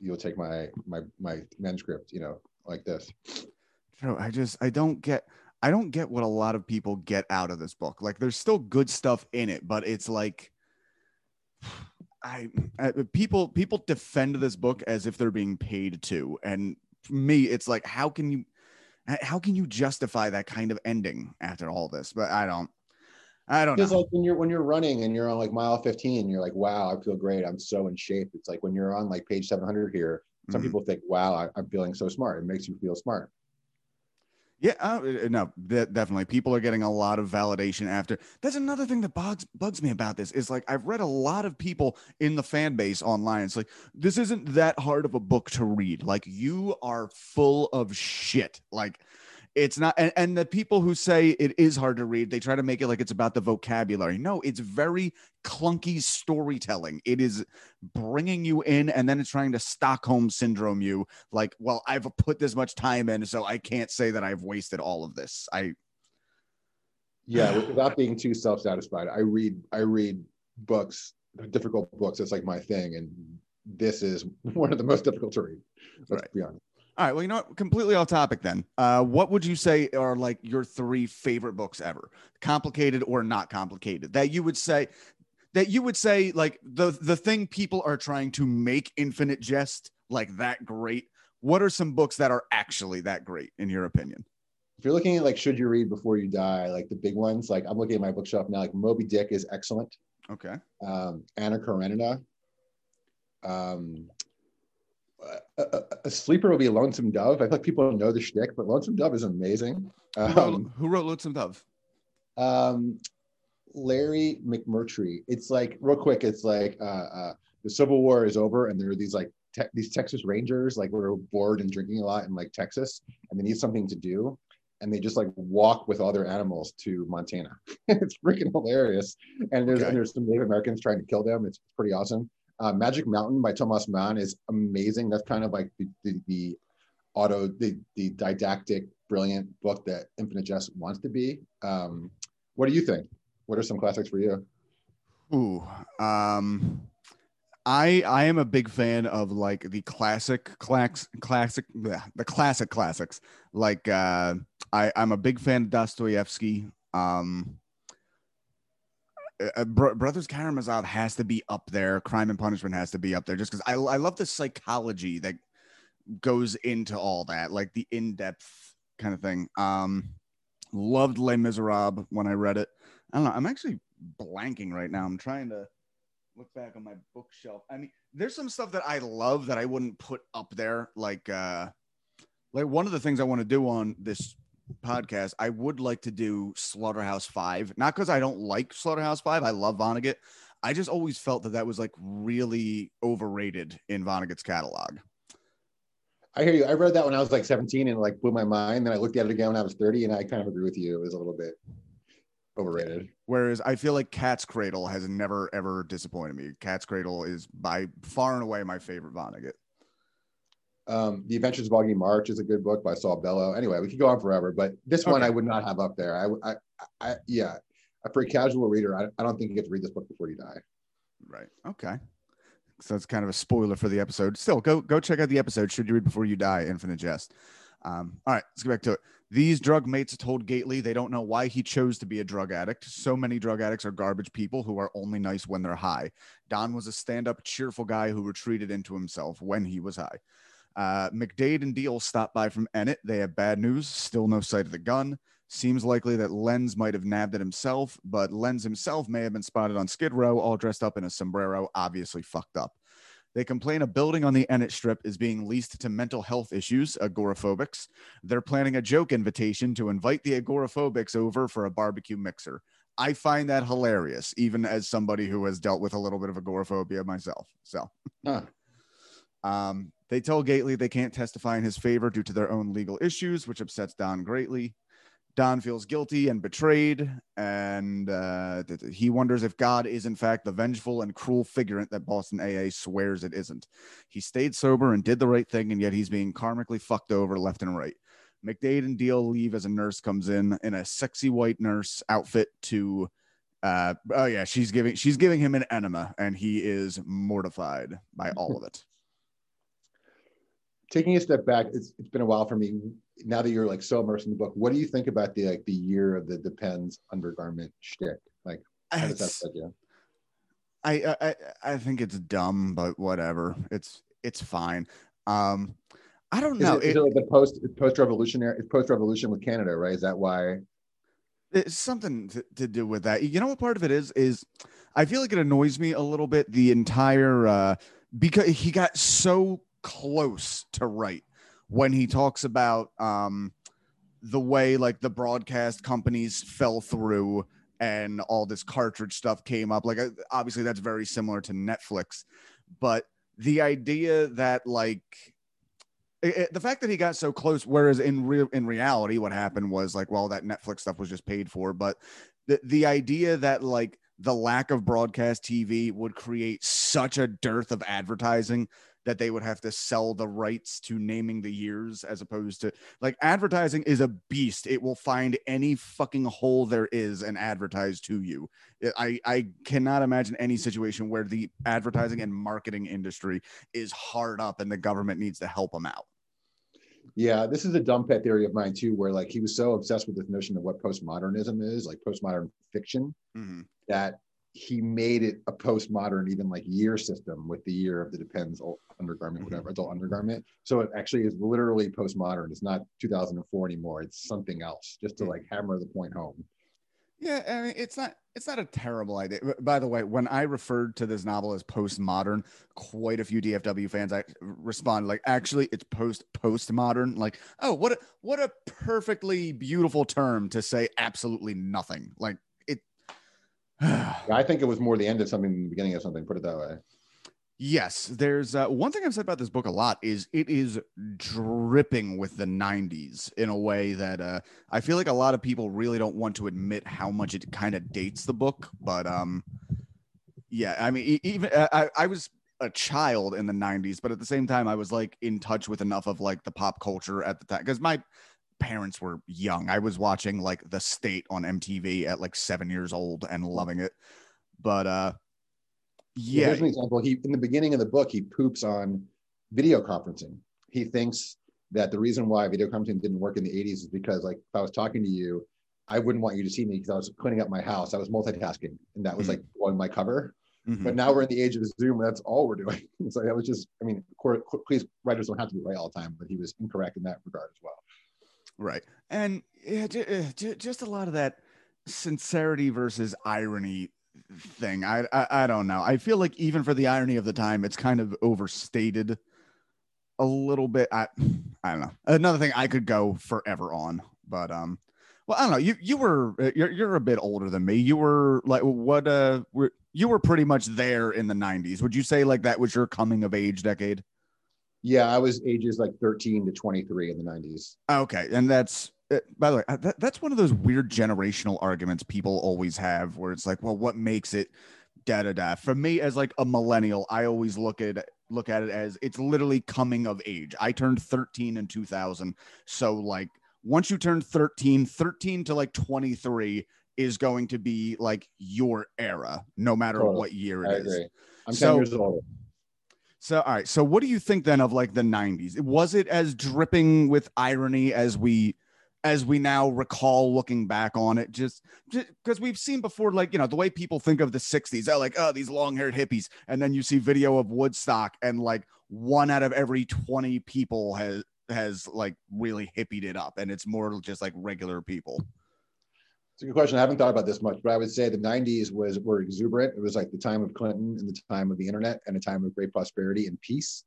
You will take my my my manuscript. You know, like this. True. I just I don't get. I don't get what a lot of people get out of this book. Like there's still good stuff in it, but it's like I, I people people defend this book as if they're being paid to and me it's like how can you how can you justify that kind of ending after all this? But I don't I don't because know. like when you're when you're running and you're on like mile 15, you're like, wow, I feel great. I'm so in shape. It's like when you're on like page 700 here, some mm-hmm. people think, wow, I, I'm feeling so smart. It makes you feel smart. Yeah, uh, uh no, definitely. People are getting a lot of validation after. That's another thing that bugs bugs me about this is like I've read a lot of people in the fan base online. It's like this isn't that hard of a book to read. Like you are full of shit. Like it's not and, and the people who say it is hard to read they try to make it like it's about the vocabulary. No it's very clunky storytelling. It is bringing you in and then it's trying to stockholm syndrome you like well i've put this much time in so i can't say that i've wasted all of this. I yeah without being too self-satisfied i read i read books difficult books it's like my thing and this is one of the most difficult to read let's right. be honest all right. Well, you know what? Completely off topic then. Uh, what would you say are like your three favorite books ever? Complicated or not complicated? That you would say that you would say like the the thing people are trying to make Infinite Jest like that great. What are some books that are actually that great in your opinion? If you're looking at like should you read before you die, like the big ones, like I'm looking at my bookshelf now, like Moby Dick is excellent. Okay. Um, Anna Karenina. Um, a, a, sleeper will be Lonesome Dove. I feel like people know the shtick, but Lonesome Dove is amazing. Um, who, wrote, um, who, wrote, Lonesome Dove? Um, Larry McMurtry. It's like real quick. It's like uh, uh, the Civil War is over, and there are these like te- these Texas Rangers like were bored and drinking a lot in like Texas, and they need something to do, and they just like walk with all their animals to Montana. it's freaking hilarious. And there's okay. and there's some Native Americans trying to kill them. It's pretty awesome. Uh, Magic Mountain by Thomas Mann is amazing. That's kind of like the, the, the auto, the, the didactic, brilliant book that Infinite Jest wants to be. Um, what do you think? What are some classics for you? Ooh, um, I I am a big fan of like the classic class classic bleh, the classic classics. Like uh, I I'm a big fan of Dostoevsky. Um, uh, Br- Brothers Karamazov has to be up there. Crime and Punishment has to be up there just because I, I love the psychology that goes into all that, like the in depth kind of thing. Um, loved Les Miserables when I read it. I don't know. I'm actually blanking right now. I'm trying to look back on my bookshelf. I mean, there's some stuff that I love that I wouldn't put up there. Like, uh, like one of the things I want to do on this podcast, I would like to do Slaughterhouse Five. Not because I don't like Slaughterhouse Five. I love Vonnegut. I just always felt that that was like really overrated in Vonnegut's catalog. I hear you. I read that when I was like 17 and like blew my mind. Then I looked at it again when I was 30 and I kind of agree with you. It was a little bit overrated. Whereas I feel like Cat's Cradle has never ever disappointed me. Cat's Cradle is by far and away my favorite Vonnegut. Um, the Adventures of Augie March is a good book by Saul Bellow. Anyway, we could go on forever, but this one I would not have up there. I, I, I yeah, for a casual reader, I, I don't think you get to read this book before you die. Right. Okay. So that's kind of a spoiler for the episode. Still, go go check out the episode. Should you read before you die? Infinite Jest. Um, all right, let's get back to it. These drug mates told Gately they don't know why he chose to be a drug addict. So many drug addicts are garbage people who are only nice when they're high. Don was a stand-up, cheerful guy who retreated into himself when he was high. Uh, McDade and Deal stop by from Ennet. They have bad news. Still no sight of the gun. Seems likely that Lenz might have nabbed it himself, but Lenz himself may have been spotted on Skid Row, all dressed up in a sombrero, obviously fucked up. They complain a building on the Ennet Strip is being leased to mental health issues, agoraphobics. They're planning a joke invitation to invite the agoraphobics over for a barbecue mixer. I find that hilarious, even as somebody who has dealt with a little bit of agoraphobia myself. So, Huh. um, they tell Gately they can't testify in his favor due to their own legal issues, which upsets Don greatly. Don feels guilty and betrayed, and uh, he wonders if God is, in fact, the vengeful and cruel figurant that Boston AA swears it isn't. He stayed sober and did the right thing, and yet he's being karmically fucked over left and right. McDade and Deal leave as a nurse comes in in a sexy white nurse outfit to. Uh, oh yeah, she's giving she's giving him an enema, and he is mortified by all of it. Taking a step back, it's, it's been a while for me. Now that you're like so immersed in the book, what do you think about the like the year of the depends undergarment shtick? Like, how does that affect you? I, I I think it's dumb, but whatever. It's it's fine. Um, I don't Is, know. it, is It- it like the post post revolutionary it's post revolution with Canada, right? Is that why? it's something to, to do with that. You know what part of it is? Is I feel like it annoys me a little bit the entire uh, because he got so close to right when he talks about um, the way like the broadcast companies fell through and all this cartridge stuff came up. Like obviously that's very similar to Netflix, but the idea that like it- the fact that he got so close, whereas in real in reality, what happened was like, well, that Netflix stuff was just paid for. But the the idea that like the lack of broadcast TV would create such a dearth of advertising that they would have to sell the rights to naming the years as opposed to like advertising is a beast. It will find any fucking hole there is and advertise to you. I I cannot imagine any situation where the advertising and marketing industry is hard up and the government needs to help them out. Yeah, this is a dumb pet theory of mine too, where like he was so obsessed with this notion of what postmodernism is, like postmodern fiction, Mhm. that he made it a postmodern, even like year system with the year of the depends undergarment, Mhm. whatever, adult undergarment. So it actually is literally postmodern. It's not 2004 anymore. It's something else, just to like hammer the point home. Yeah, I mean, it's not it's not a terrible idea. By the way, when I referred to this novel as postmodern, quite a few DFW fans I responded like, actually, it's post postmodern. Like, oh, what a what a perfectly beautiful term to say absolutely nothing. Like. I think it was more the end of something than the beginning of something. Put it that way. Yes, there's uh, one thing I've said about this book a lot is it is dripping with the 90s in a way that uh, I feel like a lot of people really don't want to admit how much it kind of dates the book. But um, yeah, I mean, even uh, I, I was a child in the 90s, but at the same time, I was like in touch with enough of like the pop culture at the time because my parents were young. I was watching like The State on MTV at like seven years old and loving it. But uh, yeah, Here's an example. He in the beginning of the book, he poops on video conferencing. He thinks that the reason why video conferencing didn't work in the 80s is because, like, if I was talking to you, I wouldn't want you to see me because I was cleaning up my house. I was multitasking, and that was Mhm. like on my cover. Mhm. But now we're in the age of Zoom, and that's all we're doing. so that was just. I mean, please, writers don't have to be right all the time, but he was incorrect in that regard as well. Right. And yeah, uh, just a lot of that sincerity versus irony thing. I, I I don't know. I feel like even for the irony of the time, it's kind of overstated a little bit. I I don't know. Another thing I could go forever on, but um, well, I don't know. You you were uh, you're you're a bit older than me. You were like what uh were you were pretty much there in the 90s. Would you say like that was your coming of age decade? Yeah, I was ages like 13 to 23 in the 90s. Okay, and that's uh, by the way, uh, that, that's one of those weird generational arguments people always have where it's like, well, what makes it da da da? For me, as like a millennial, I always look at look at it as it's literally coming of age. I turned 13 in 2000. So like once you turn 13, 13 to like 23 is going to be like your era, no matter Totally. what year I it is. agree. I'm 10 So- years old. So, all right. So, what do you think then of like the '90s? Was it as dripping with irony as we, as we now recall looking back on it? Just because we've seen before, like you know, the way people think of the '60s, they're like, oh, these long-haired hippies, and then you see video of Woodstock, and like one out of every 20 people has has like really hippied it up, and it's more just like regular people. It's a good question. I haven't thought about this much, but I would say the 90s was were exuberant. It was like the time of Clinton and the time of the internet and a time of great prosperity and peace.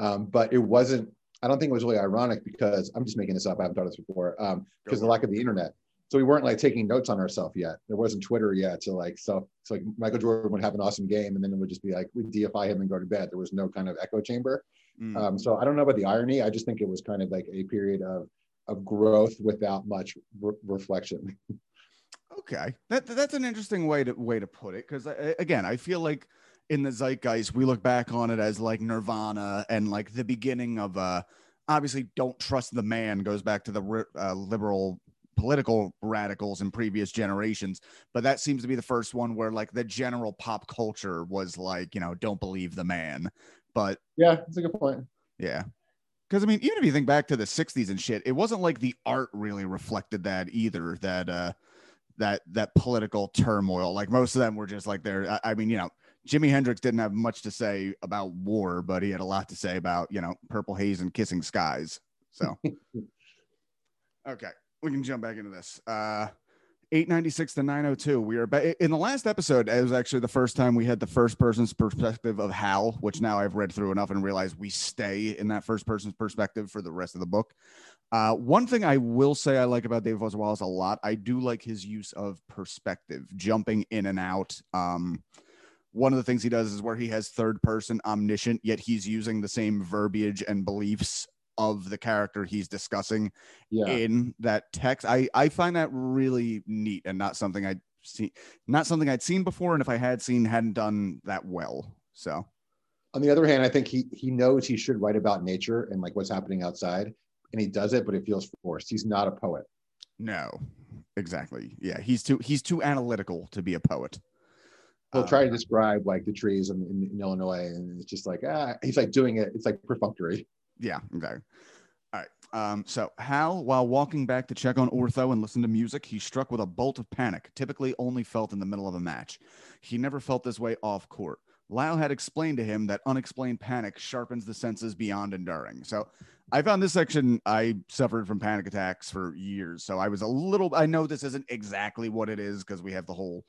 Um, but it wasn't, I don't think it was really ironic because I'm just making this up. I haven't thought of this before. Um, because for the lack of the internet. So we weren't like taking notes on ourselves yet. There wasn't Twitter yet. So like, so it's like Michael Jordan would have an awesome game and then it would just be like, we'd deify him and go to bed. There was no kind of echo chamber. Mm. Um, so I don't know about the irony. I just think it was kind of like a period of, of growth without much re- reflection. Okay, that that's an interesting way to way to put it because again, I feel like in the zeitgeist we look back on it as like Nirvana and like the beginning of uh obviously don't trust the man goes back to the uh, liberal political radicals in previous generations but that seems to be the first one where like the general pop culture was like you know don't believe the man but Yeah, that's a good point. yeah. Because I mean, even if you think back to the 60s and shit, it wasn't like the art really reflected that either, that uh that that political turmoil. Like most of them were just like there. I, I mean, you know, Jimi Hendrix didn't have much to say about war, but he had a lot to say about, you know, purple haze and kissing skies. So okay, we can jump back into this. Uh 896 to 902. We are back in the last episode. It was actually the first time we had the first person's perspective of Hal, which now I've read through enough and realized we stay in that first person's perspective for the rest of the book. Uh, one thing I will say I like about David Foster Wallace a lot, I do like his use of perspective, jumping in and out. Um, one of the things he does is where he has third person omniscient, yet he's using the same verbiage and beliefs of the character he's discussing Yeah. in that text. I I find that really neat and not something I'd seen, not something I'd seen before, and if I had seen, hadn't done that well. So On the other hand, I think he he knows he should write about nature and like what's happening outside, and he does it, but it feels forced. He's not a poet. no, exactly. Yeah, he's too he's too analytical to be a poet. He'll Um, try to describe like the trees in, in, in Illinois, and it's just like ah, he's like doing it. It's like perfunctory. Yeah, exactly. All right. Um, so Hal, while walking back to check on Ortho and listen to music, he struck with a bolt of panic, typically only felt in the middle of a match. He never felt this way off court. Lyle had explained to him that unexplained panic sharpens the senses beyond enduring. So I found this section, I suffered from panic attacks for years. So I was a little, I know this isn't exactly what it is because we have the whole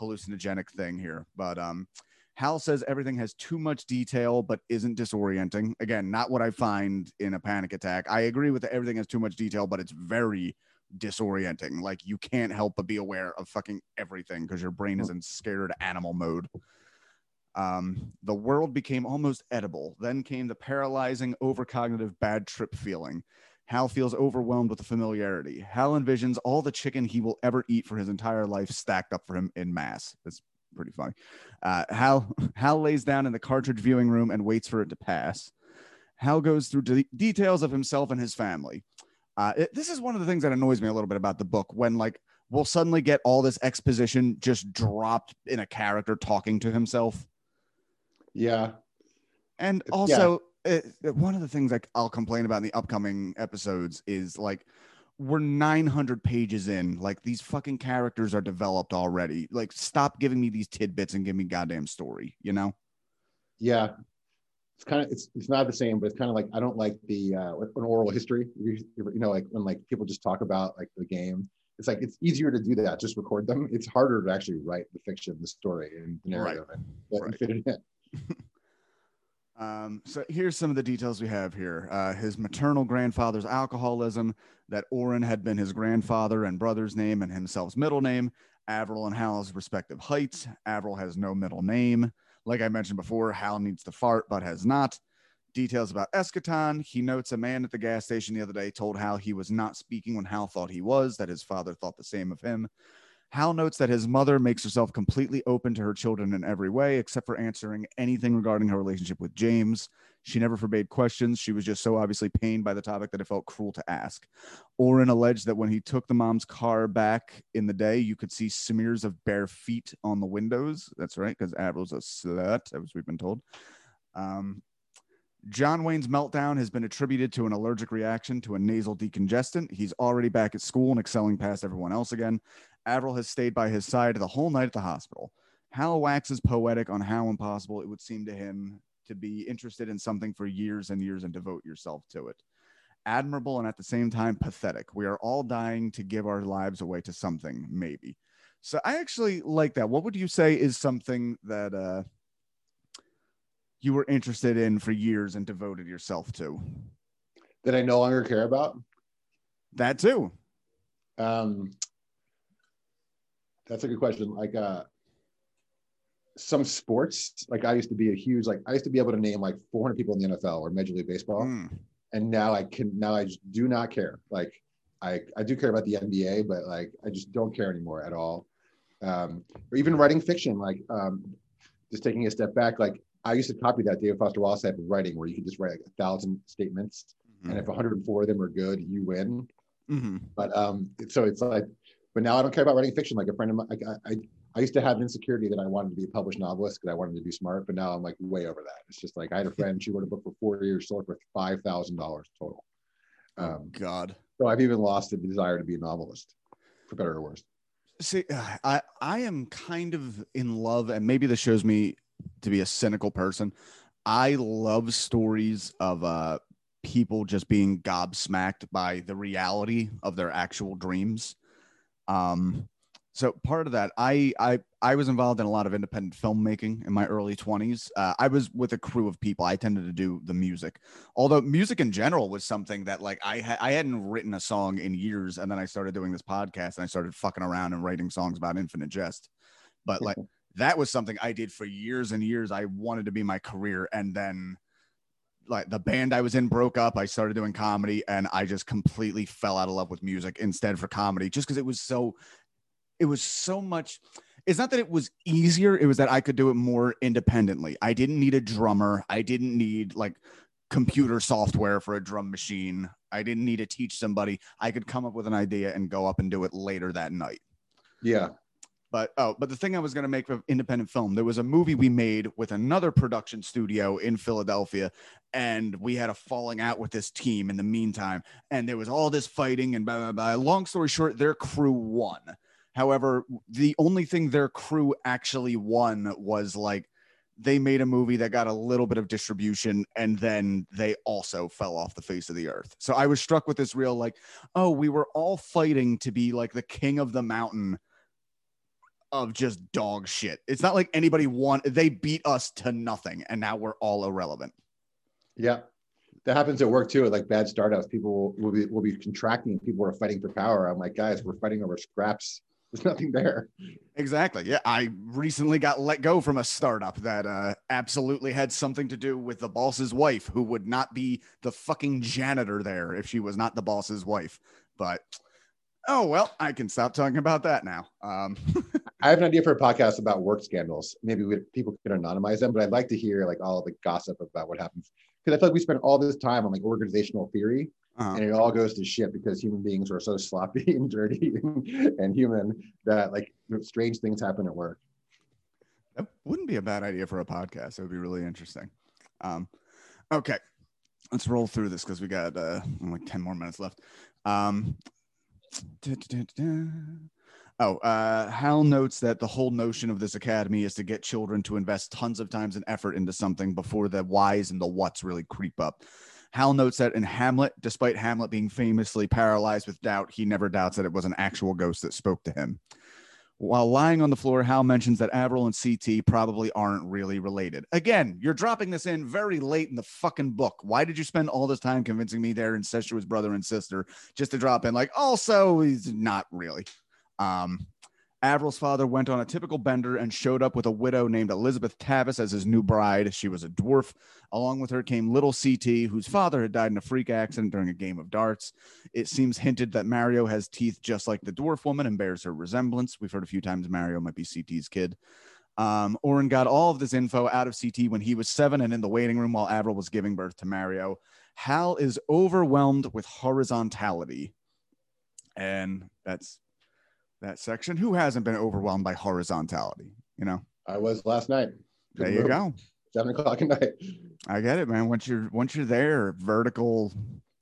hallucinogenic thing here, but um, Hal says everything has too much detail but isn't disorienting. Again, not what I find in a panic attack. I agree with the, everything has too much detail, but it's very disorienting. Like you can't help but be aware of fucking everything because your brain is in scared animal mode. Um, the world became almost edible. Then came the paralyzing, overcognitive bad trip feeling. Hal feels overwhelmed with the familiarity. Hal envisions all the chicken he will ever eat for his entire life stacked up for him in mass. That's pretty funny. Uh, Hal Hal lays down in the cartridge viewing room and waits for it to pass. Hal goes through de- details of himself and his family. Uh, it- this is one of the things that annoys me a little bit about the book when like we'll suddenly get all this exposition just dropped in a character talking to himself. Yeah, And Yeah. also, uh, one of the things like I'll complain about in the upcoming episodes is like we're 900 pages in. Like these fucking characters are developed already. Like stop giving me these tidbits and give me goddamn story. You know? yeah. It's kind of it's it's not the same, but it's kind of like I don't like the uh, an oral history. You, you know, like when like people just talk about like the game. It's like it's easier to do that, just record them. It's harder to actually write the fiction, the story, and the narrative, and, and Right. fit it in. Um, so here's some of the details we have here. Uh, his maternal grandfather's alcoholism, that Orin had been his grandfather and brother's name and himself's middle name, Avril and Hal's respective heights. Avril has no middle name. Like I mentioned before, Hal needs to fart but has not. details about Eschaton. He notes a man at the gas station the other day told Hal he was not speaking when Hal thought he was, that his father thought the same of him. Hal notes that his mother makes herself completely open to her children in every way, except for answering anything regarding her relationship with James. She never forbade questions. She was just so obviously pained by the topic that it felt cruel to ask. Orin alleged that when he took the mom's car back in the day, you could see smears of bare feet on the windows. That's right, because Avril's a slut, as we've been told. Um, John Wayne's meltdown has been attributed to an allergic reaction to a nasal decongestant. He's already back at school and excelling past everyone else again. Avril has stayed by his side the whole night at the hospital. Hal waxes poetic on how impossible it would seem to him to be interested in something for years and years and devote yourself to it. Admirable and at the same time pathetic. We are all dying to give our lives away to something, maybe. So I actually like that. What would you say is something that uh, you were interested in for years and devoted yourself to? That I no longer care about. That too. Um, that's a good question. Like uh, some sports, like I used to be a huge, like I used to be able to name like 400 people in the NFL or Major League Baseball, Mm. and now I can now I just do not care. Like I I do care about the NBA, but like I just don't care anymore at all. Um, or even writing fiction, like um, just taking a step back, like I used to copy that David Foster Wallace type of writing where you could just write like a thousand statements, Mhm. and if 104 of them are good, you win. Mhm. But um, so it's like, but now I don't care about writing fiction. Like a friend of mine, I, I, I used to have an insecurity that I wanted to be a published novelist because I wanted to be smart. But now I'm like way over that. It's just like I had a friend, she wrote a book for four years, sold it for five thousand dollars total. Um, God. so I've even lost the desire to be a novelist, for better or worse. See, I I am kind of in love, and maybe this shows me to be a cynical person. I love stories of uh people just being gobsmacked by the reality of their actual dreams. Um, so part of that, I I I was involved in a lot of independent filmmaking in my early twenties. Uh, I was with a crew of people. I tended to do the music, although music in general was something that like I ha- I hadn't written a song in years, and then I started doing this podcast and I started fucking around and writing songs about Infinite Jest. But like that was something I did for years and years. I wanted to be my career, and then like the band I was in broke up. I started doing comedy, and I just completely fell out of love with music instead for comedy, just because it was so. It was so much. It's not that it was easier; it was that I could do it more independently. I didn't need a drummer. I didn't need like computer software for a drum machine. I didn't need to teach somebody. I could come up with an idea and go up and do it later that night. Yeah, But oh, but the thing I was going to make of independent film, there was a movie we made with another production studio in Philadelphia, and we had a falling out with this team in the meantime, and there was all this fighting and blah blah blah. Long story short, their crew won. However, the only thing their crew actually won was like they made a movie that got a little bit of distribution and then they also fell off the face of the earth. So I was struck with this real like, oh, we were all fighting to be like the king of the mountain of just dog shit. It's not like anybody won. They beat us to nothing, and now we're all irrelevant. yeah. That happens at work too. Like bad startups, people will, will be will be contracting. People are fighting for power. I'm like, guys, we're fighting over scraps. There's nothing there. Exactly. Yeah, I recently got let go from a startup that uh, absolutely had something to do with the boss's wife, who would not be the fucking janitor there if she was not the boss's wife. But oh well, I can stop talking about that now. Um, I have an idea for a podcast about work scandals. Maybe we, people can anonymize them, but I'd like to hear like all the gossip about what happens because I feel like we spend all this time on like organizational theory, uh, and it all goes to shit because human beings are so sloppy and dirty and, and human that like strange things happen at work. That wouldn't be a bad idea for a podcast. It would be really interesting. Um, okay, let's roll through this because we got uh, like 10 more minutes left. Um. oh, uh, Hal notes that the whole notion of this academy is to get children to invest tons of times and effort into something before the whys and the whats really creep up. Hal notes that in Hamlet, despite Hamlet being famously paralyzed with doubt, he never doubts that it was an actual ghost that spoke to him. While lying on the floor, Hal mentions that Avril and CT probably aren't really related. Again, you're dropping this in very late in the fucking book. Why did you spend all this time convincing me they're incestuous brother and sister just to drop in like also he's not really. Um Avril's father went on a typical bender and showed up with a widow named Elizabeth Tavis as his new bride. She was a dwarf. Along with her came little CT, whose father had died in a freak accident during a game of darts. It seems hinted that Mario has teeth just like the dwarf woman and bears her resemblance. We've heard a few times Mario might be CT's kid. Um, Orin got all of this info out of CT when he was seven and in the waiting room while Avril was giving birth to Mario. Hal is overwhelmed with horizontality. And that's that section. Who hasn't been overwhelmed by horizontality? You know, I was last night. there you go. Seven o'clock at night. I get it, man. Once you're once you're there, vertical,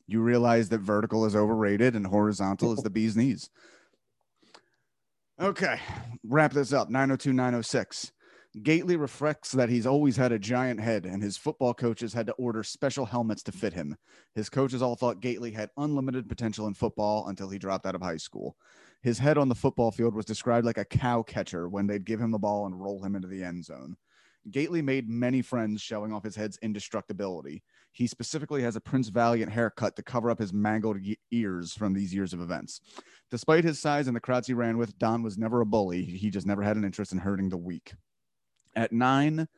you realize that vertical is overrated and horizontal is the bee's knees. Okay, wrap this up. 902 906. Gately reflects that he's always had a giant head, and his football coaches had to order special helmets to fit him. His coaches all thought Gately had unlimited potential in football until he dropped out of high school. His head on the football field was described like a cow catcher when they'd give him the ball and roll him into the end zone. Gately made many friends showing off his head's indestructibility. He specifically has a Prince Valiant haircut to cover up his mangled ears from these years of events. Despite his size and the crowds he ran with, Don was never a bully. He just never had an interest in hurting the weak. At nine,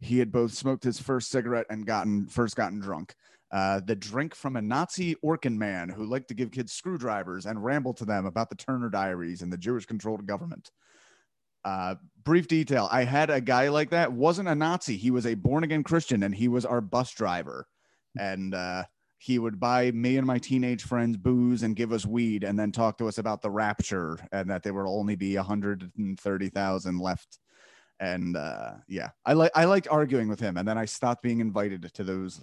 he had both smoked his first cigarette and gotten first gotten drunk. Uh, the drink from a Nazi Orkin man who liked to give kids screwdrivers and ramble to them about the Turner Diaries and the Jewish controlled government. Uh, brief detail I had a guy like that, wasn't a Nazi. He was a born again Christian and he was our bus driver. And uh, he would buy me and my teenage friends booze and give us weed and then talk to us about the rapture and that there will only be 130,000 left. And uh, yeah, I like I liked arguing with him, and then I stopped being invited to those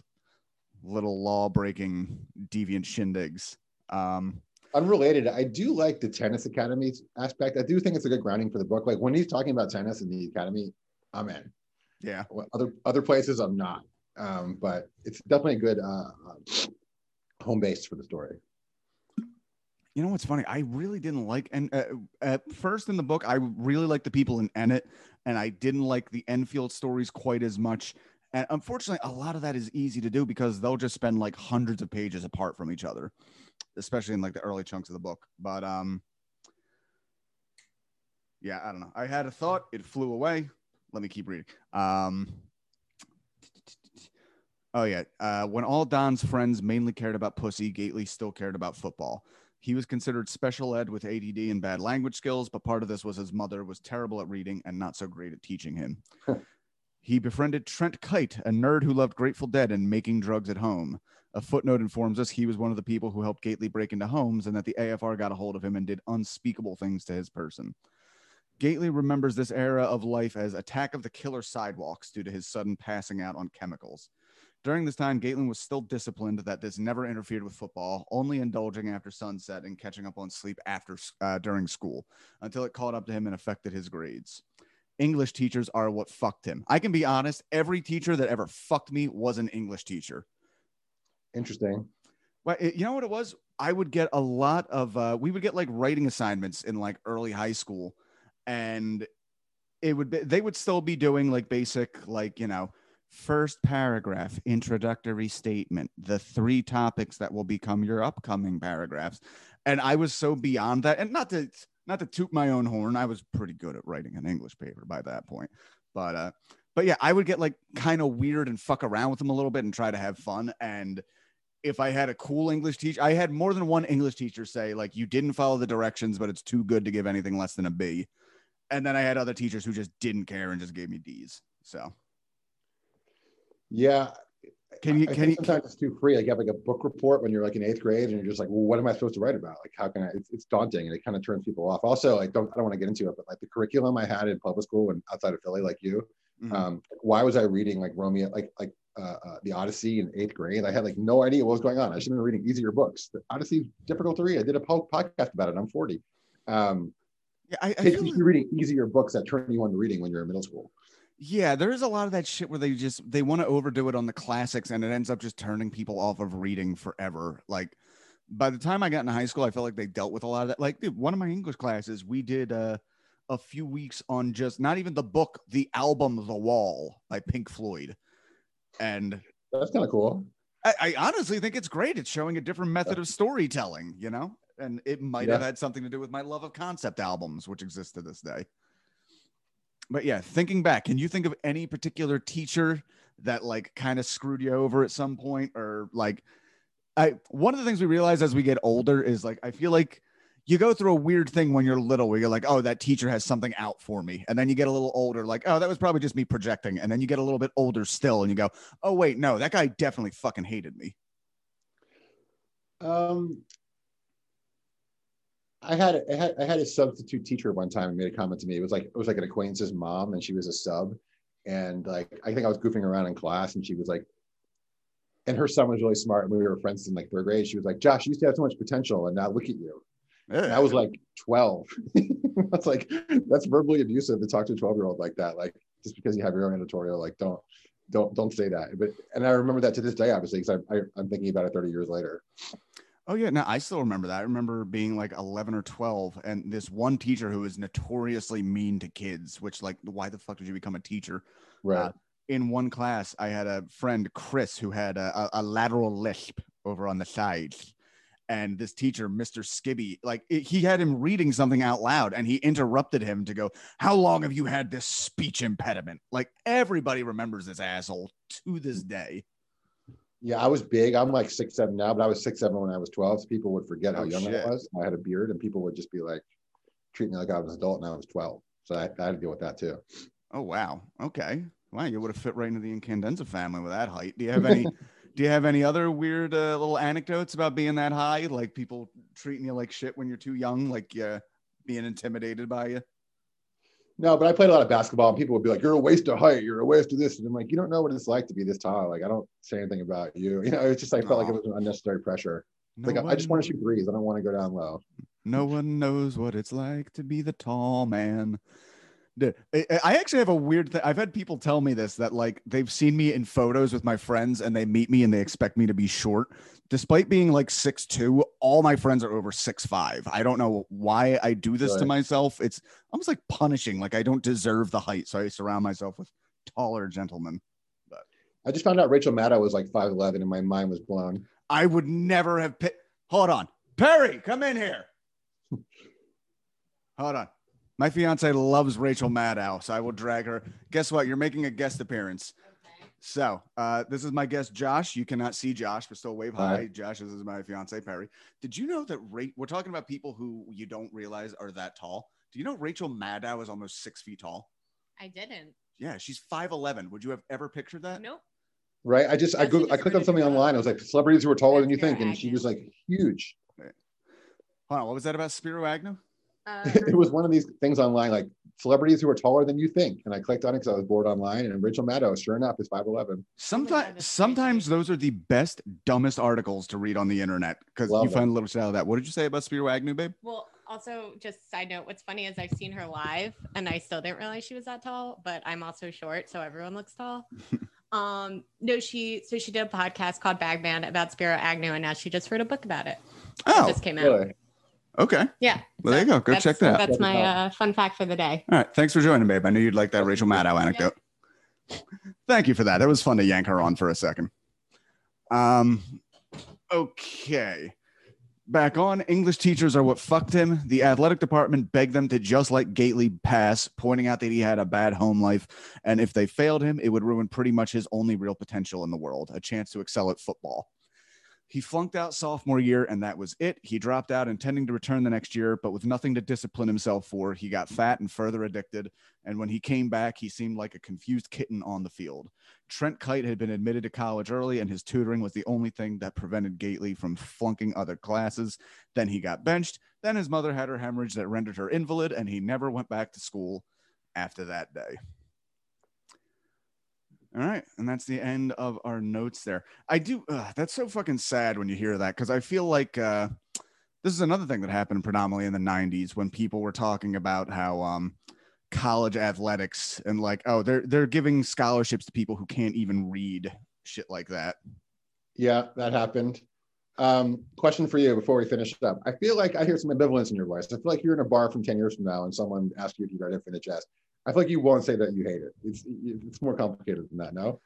little law breaking deviant shindigs. Um, Unrelated, I do like the tennis academy aspect. I do think it's a good grounding for the book. Like when he's talking about tennis in the academy, I'm in. yeah, Other other places, I'm not. Um, but it's definitely a good uh, home base for the story. you know what's funny? I really didn't like, and uh, at first in the book, I really liked the people in Ennet, and I didn't like the Enfield stories quite as much. And unfortunately, a lot of that is easy to do because they'll just spend like hundreds of pages apart from each other, especially in like the early chunks of the book. But um, yeah, I don't know. I had a thought, it flew away. Let me keep reading. Um, oh yeah, uh, when all Don's friends mainly cared about pussy, Gately still cared about football. He was considered special ed with ADD and bad language skills, but part of this was his mother was terrible at reading and not so great at teaching him. He befriended Trent Kite, a nerd who loved Grateful Dead and making drugs at home. A footnote informs us he was one of the people who helped Gately break into homes and that the AFR got a hold of him and did unspeakable things to his person. Gately remembers this era of life as Attack of the Killer Sidewalks due to his sudden passing out on chemicals. During this time, Gately was still disciplined that this never interfered with football, only indulging after sunset and catching up on sleep after uh, during school until it caught up to him and affected his grades. English teachers are what fucked him. I can be honest, every teacher that ever fucked me was an English teacher. Interesting. Well, it- you know what it was? I would get a lot of uh, we would get like writing assignments in like early high school, and it would be, they would still be doing like basic like you know first paragraph introductory statement the three topics that will become your upcoming paragraphs and i was so beyond that and not to not to toot my own horn i was pretty good at writing an english paper by that point but uh but yeah i would get like kind of weird and fuck around with them a little bit and try to have fun and if I had a cool English teacher, I had more than one English teacher say, like, you didn't follow the directions, but it's too good to give anything less than a B. And then I had other teachers who just didn't care and just gave me D's. So Yeah. Can you- I can you- sometimes it's too free. Like you have like a book report when you're like in eighth grade, and you're just like, well, what am I supposed to write about? Like, how can I? It's, it's daunting, and it kind of turns people off. Also, like, don't I don't want to get into it, but like the curriculum I had in public school and outside of Philly, like you, mhm. um, why was I reading like Romeo, like like uh, uh, the Odyssey in eighth grade? I had like no idea what was going on. I should have been reading easier books. The Odyssey difficult to read. I did a po- podcast about it. I'm 40. Um, yeah, I, I kids feel should be reading easier books that turn you on to reading when you're in middle school. Yeah, there is a lot of that shit where they just they want to overdo it on the classics and it ends up just turning people off of reading forever. Like by the time I got into high school, I felt like they dealt with a lot of that. Like dude, one of my English classes, we did uh, a few weeks on just not even the book, the album The Wall by Pink Floyd. And That's kind of cool. I, I honestly think it's great. It's showing a different method of storytelling, you know? and it might Yeah. have had something to do with my love of concept albums, which exist to this day. But yeah, thinking back, can you think of any particular teacher that like kind of screwed you over at some point, or like, I one of the things we realize as we get older is like I feel like you go through a weird thing when you're little where you're like, oh, that teacher has something out for me. And then you get a little older, like, oh, that was probably just me projecting. And then you get a little bit older still and you go, oh, wait, no, that guy definitely fucking hated me. Um, I had I had I had a substitute teacher one time and made a comment to me. It was like it was like an acquaintance's mom, and she was a sub, and like I think I was goofing around in class, and she was like, and her son was really smart, and we were friends in like third grade. She was like, "Josh, you used to have so much potential, and now look at you." And I was like twelve. That's like that's verbally abusive to talk to a twelve year old like that. Like just because you have your own editorial, like don't don't don't say that. But and I remember that to this day, obviously, because I, I I'm thinking about it thirty years later. Oh yeah, no, I still remember that. I remember being like 11 or 12 and this one teacher who was notoriously mean to kids, which like why the fuck did you become a teacher? Right. Uh, in one class, I had a friend, Chris, who had a, a, a lateral lisp over on the sides. And this teacher, Mr. Skibby, like it- he had him reading something out loud and he interrupted him to go, How long have you had this speech impediment? Like everybody remembers this asshole to this day. Yeah, I was big. I'm like six seven now, but I was six seven when I was twelve. So people would forget how Oh, young shit. I was. I had a beard, and people would just be like, treat me like I was an adult, and I was twelve. So I, I had to deal with that too. Oh wow. Okay. Wow, you would have fit right into the Incandenza family with that height. Do you have any do you have any other weird uh, little anecdotes about being that high? Like people treating you like shit when you're too young, like uh, being intimidated by you? No, but I played a lot of basketball, and people would be like, "You're a waste of height. You're a waste of this." And I'm like, "You don't know what it's like to be this tall. Like, I don't say anything about you. You know, it's just I felt like it was an unnecessary pressure. No like I- I just want to shoot threes. I don't want to go down low. No one knows what it's like to be the tall man. I actually have a weird thing. I've had people tell me this that like they've seen me in photos with my friends and they meet me and they expect me to be short. Despite being like six two, all my friends are over six five. I don't know why I do this to myself. It's almost like punishing. Like I don't deserve the height, so I surround myself with taller gentlemen. But I just found out Rachel Maddow was like five eleven, and my mind was blown. I would never have picked. Hold on, Perry, come in here. Hold on. My fiance loves Rachel Maddow, so I will drag her. Guess what? You're making a guest appearance. So, uh, this is my guest, Josh. You cannot see Josh, but still wave hi. Hi. Josh, this is my fiance, Perry. Did you know that Ra- we're talking about people who you don't realize are that tall? Do you know Rachel Maddow is almost six feet tall? I didn't. Yeah, she's 5'11. Would you have ever pictured that? Nope. Right? I just I That's go, I clicked on something good. online. I was like, celebrities who are taller than you That's think, and she was like huge. Hold on, what was that about Spiro Agnew? It was one of these things online, like celebrities who are taller than you think. And I clicked on it because I was bored online. And Rachel Maddow, sure enough, is 5'11. Oh my God, Sometimes, sometimes those are the best, dumbest articles to read on the internet because you them. find a little shit out of that. What did you say about Spiro Agnew, babe? well, also, just side note, what's funny is I've seen her live and I still didn't realize she was that tall, but I'm also short, so everyone looks tall. um, no, she so she did a podcast called Bagman about Spiro Agnew, and now she just wrote a book about it. It Oh, just came out. Really? Okay. Yeah. Well, there you go. Go check that out. That's my uh, fun fact for the day. All right. Thanks for joining, babe. I knew you'd like that Rachel Maddow anecdote. Thank you for that. That was fun to yank her on for a second. Um, okay. Back on, English teachers are what fucked him. The athletic department begged them to just let Gately pass, pointing out that he had a bad home life. And if they failed him, it would ruin pretty much his only real potential in the world a chance to excel at football. He flunked out sophomore year, and that was it. He dropped out, intending to return the next year, but with nothing to discipline himself for. He got fat and further addicted. And when he came back, he seemed like a confused kitten on the field. Trent Kite had been admitted to college early, and his tutoring was the only thing that prevented Gately from flunking other classes. Then he got benched. Then his mother had her hemorrhage that rendered her invalid, and he never went back to school after that day. All right, and that's the end of our notes there. I do. Uh, that's so fucking sad when you hear that because I feel like uh, this is another thing that happened predominantly in the '90s when people were talking about how um, college athletics and like, oh, they're they're giving scholarships to people who can't even read shit like that. Yeah, that happened. Um, question for you before we finish up. I feel like I hear some ambivalence in your voice. I feel like you're in a bar from 10 years from now and someone asks you if you read Infinite Jest. I feel like you won't say that you hate it. It's it's more complicated than that, no?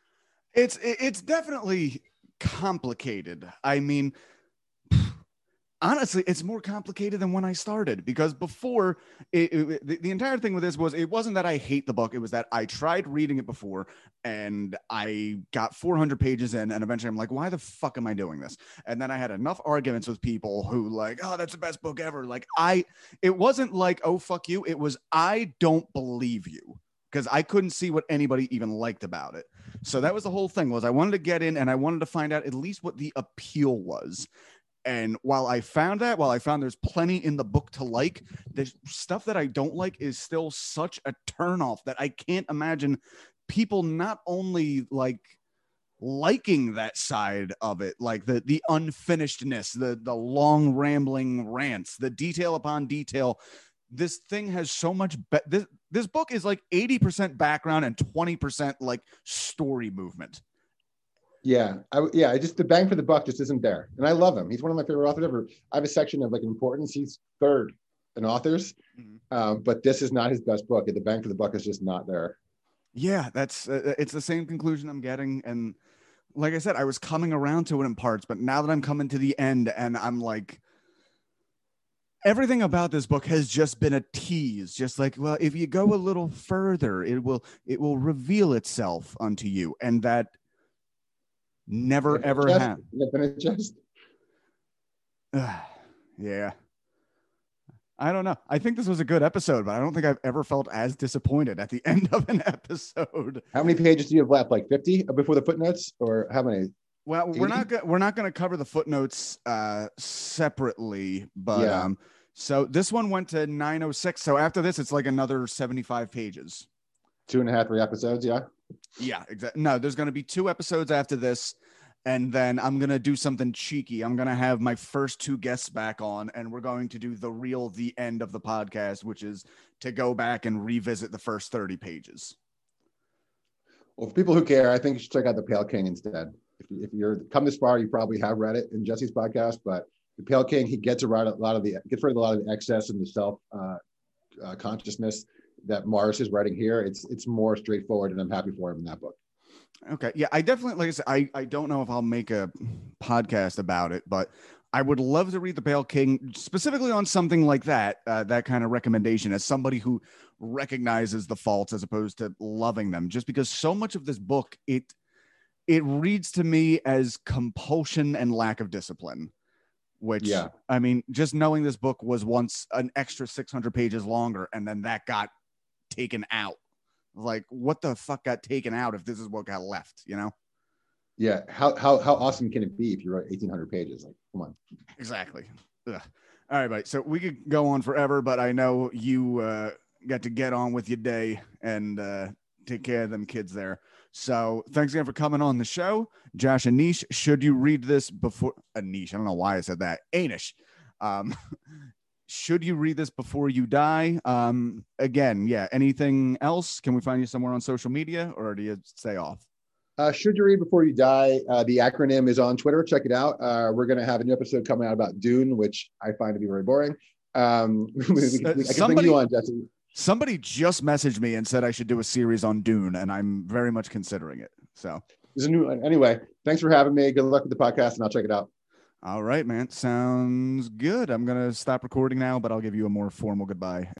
It's it's definitely complicated. I mean, honestly, it's more complicated than when I started because before it, it- the, the entire thing with this was it wasn't that I hate the book, it was that I tried reading it before and I got 400 pages in, and eventually I'm like, why the fuck am I doing this? And then I had enough arguments with people who like, oh, that's the best book ever. Like, I, it wasn't like, oh, fuck you. It was, I don't believe you because I couldn't see what anybody even liked about it. So that was the whole thing was I wanted to get in and I wanted to find out at least what the appeal was. And while I found that, while I found there's plenty in the book to like, the stuff that I don't like is still such a turnoff that I can't imagine people not only like liking that side of it, like the the unfinishedness, the the long rambling rants, the detail upon detail. This thing has so much. Be- this this book is like eighty percent background and twenty percent like story movement. Yeah, I, yeah. I just the bang for the buck just isn't there, and I love him. He's one of my favorite authors ever. I have a section of like importance. He's third in authors, Mhm. um, but this is not his best book. The bang for the buck is just not there. Yeah, that's uh, it's the same conclusion I'm getting, and like I said, I was coming around to it in parts, but now that I'm coming to the end, and I'm like, everything about this book has just been a tease. Just like, well, if you go a little further, it will it will reveal itself unto you, and that never ever Jest? happened. Infinite Jest? yeah. I don't know. I think this was a good episode, but I don't think I've ever felt as disappointed at the end of an episode. How many pages do you have left? Like fifty before the footnotes, or how many? Well, we're 80? not go- we're not going to cover the footnotes uh separately, but Yeah. um so this one went to 906. So after this it's like another 75 pages. Two and a half, three episodes. Yeah. Yeah, exactly. No, there's going to be two episodes after this and then I'm going to do something cheeky. I'm going to have my first two guests back on and we're going to do the real the end of the podcast, which is to go back and revisit the first 30 pages. Well, for people who care, I think you should check out the Pale King instead. If, if you're come this far, you probably have read it in Jesse's podcast. But the Pale King, he gets around a lot of the gets rid of a lot of the excess and the self uh, uh, consciousness that Morris is writing here. It's it's more straightforward, and I'm happy for him in that book. Okay. Yeah, I definitely like I said, I, I don't know if I'll make a podcast about it, but I would love to read the Pale King specifically on something like that, uh, that kind of recommendation as somebody who recognizes the faults as opposed to loving them. Just because so much of this book, it it reads to me as compulsion and lack of discipline. Which Yeah. I mean, just knowing this book was once an extra 600 pages longer, and then that got taken out. Like, what the fuck got taken out if this is what got left? You know? Yeah, how how how awesome can it be if you wrote 1,800 pages? Like, come on. Exactly. Ugh. All right, buddy. So we could go on forever, but I know you uh, got to get on with your day and uh, take care of them kids there. So thanks again for coming on the show, Josh Anish. Should you read this before Anish? I don't know why I said that. Anish. Um, should you read this before you die? Um, again, yeah. Anything else? Can we find you somewhere on social media, or do you stay off? Uh, should you read before you die? Uh, the acronym is on Twitter. Check it out. Uh, we're going to have a new episode coming out about Dune, which I find to be very boring. Um, we, we, we, I can Somebody- on, Jesse. Somebody just messaged me and said I should do a series on Dune, and I'm very much considering it. So. There's a new one. Anyway, thanks for having me. Good luck with the podcast, and I'll check it out. All right, man. Sounds good. I'm going to stop recording now, but I'll give you a more formal goodbye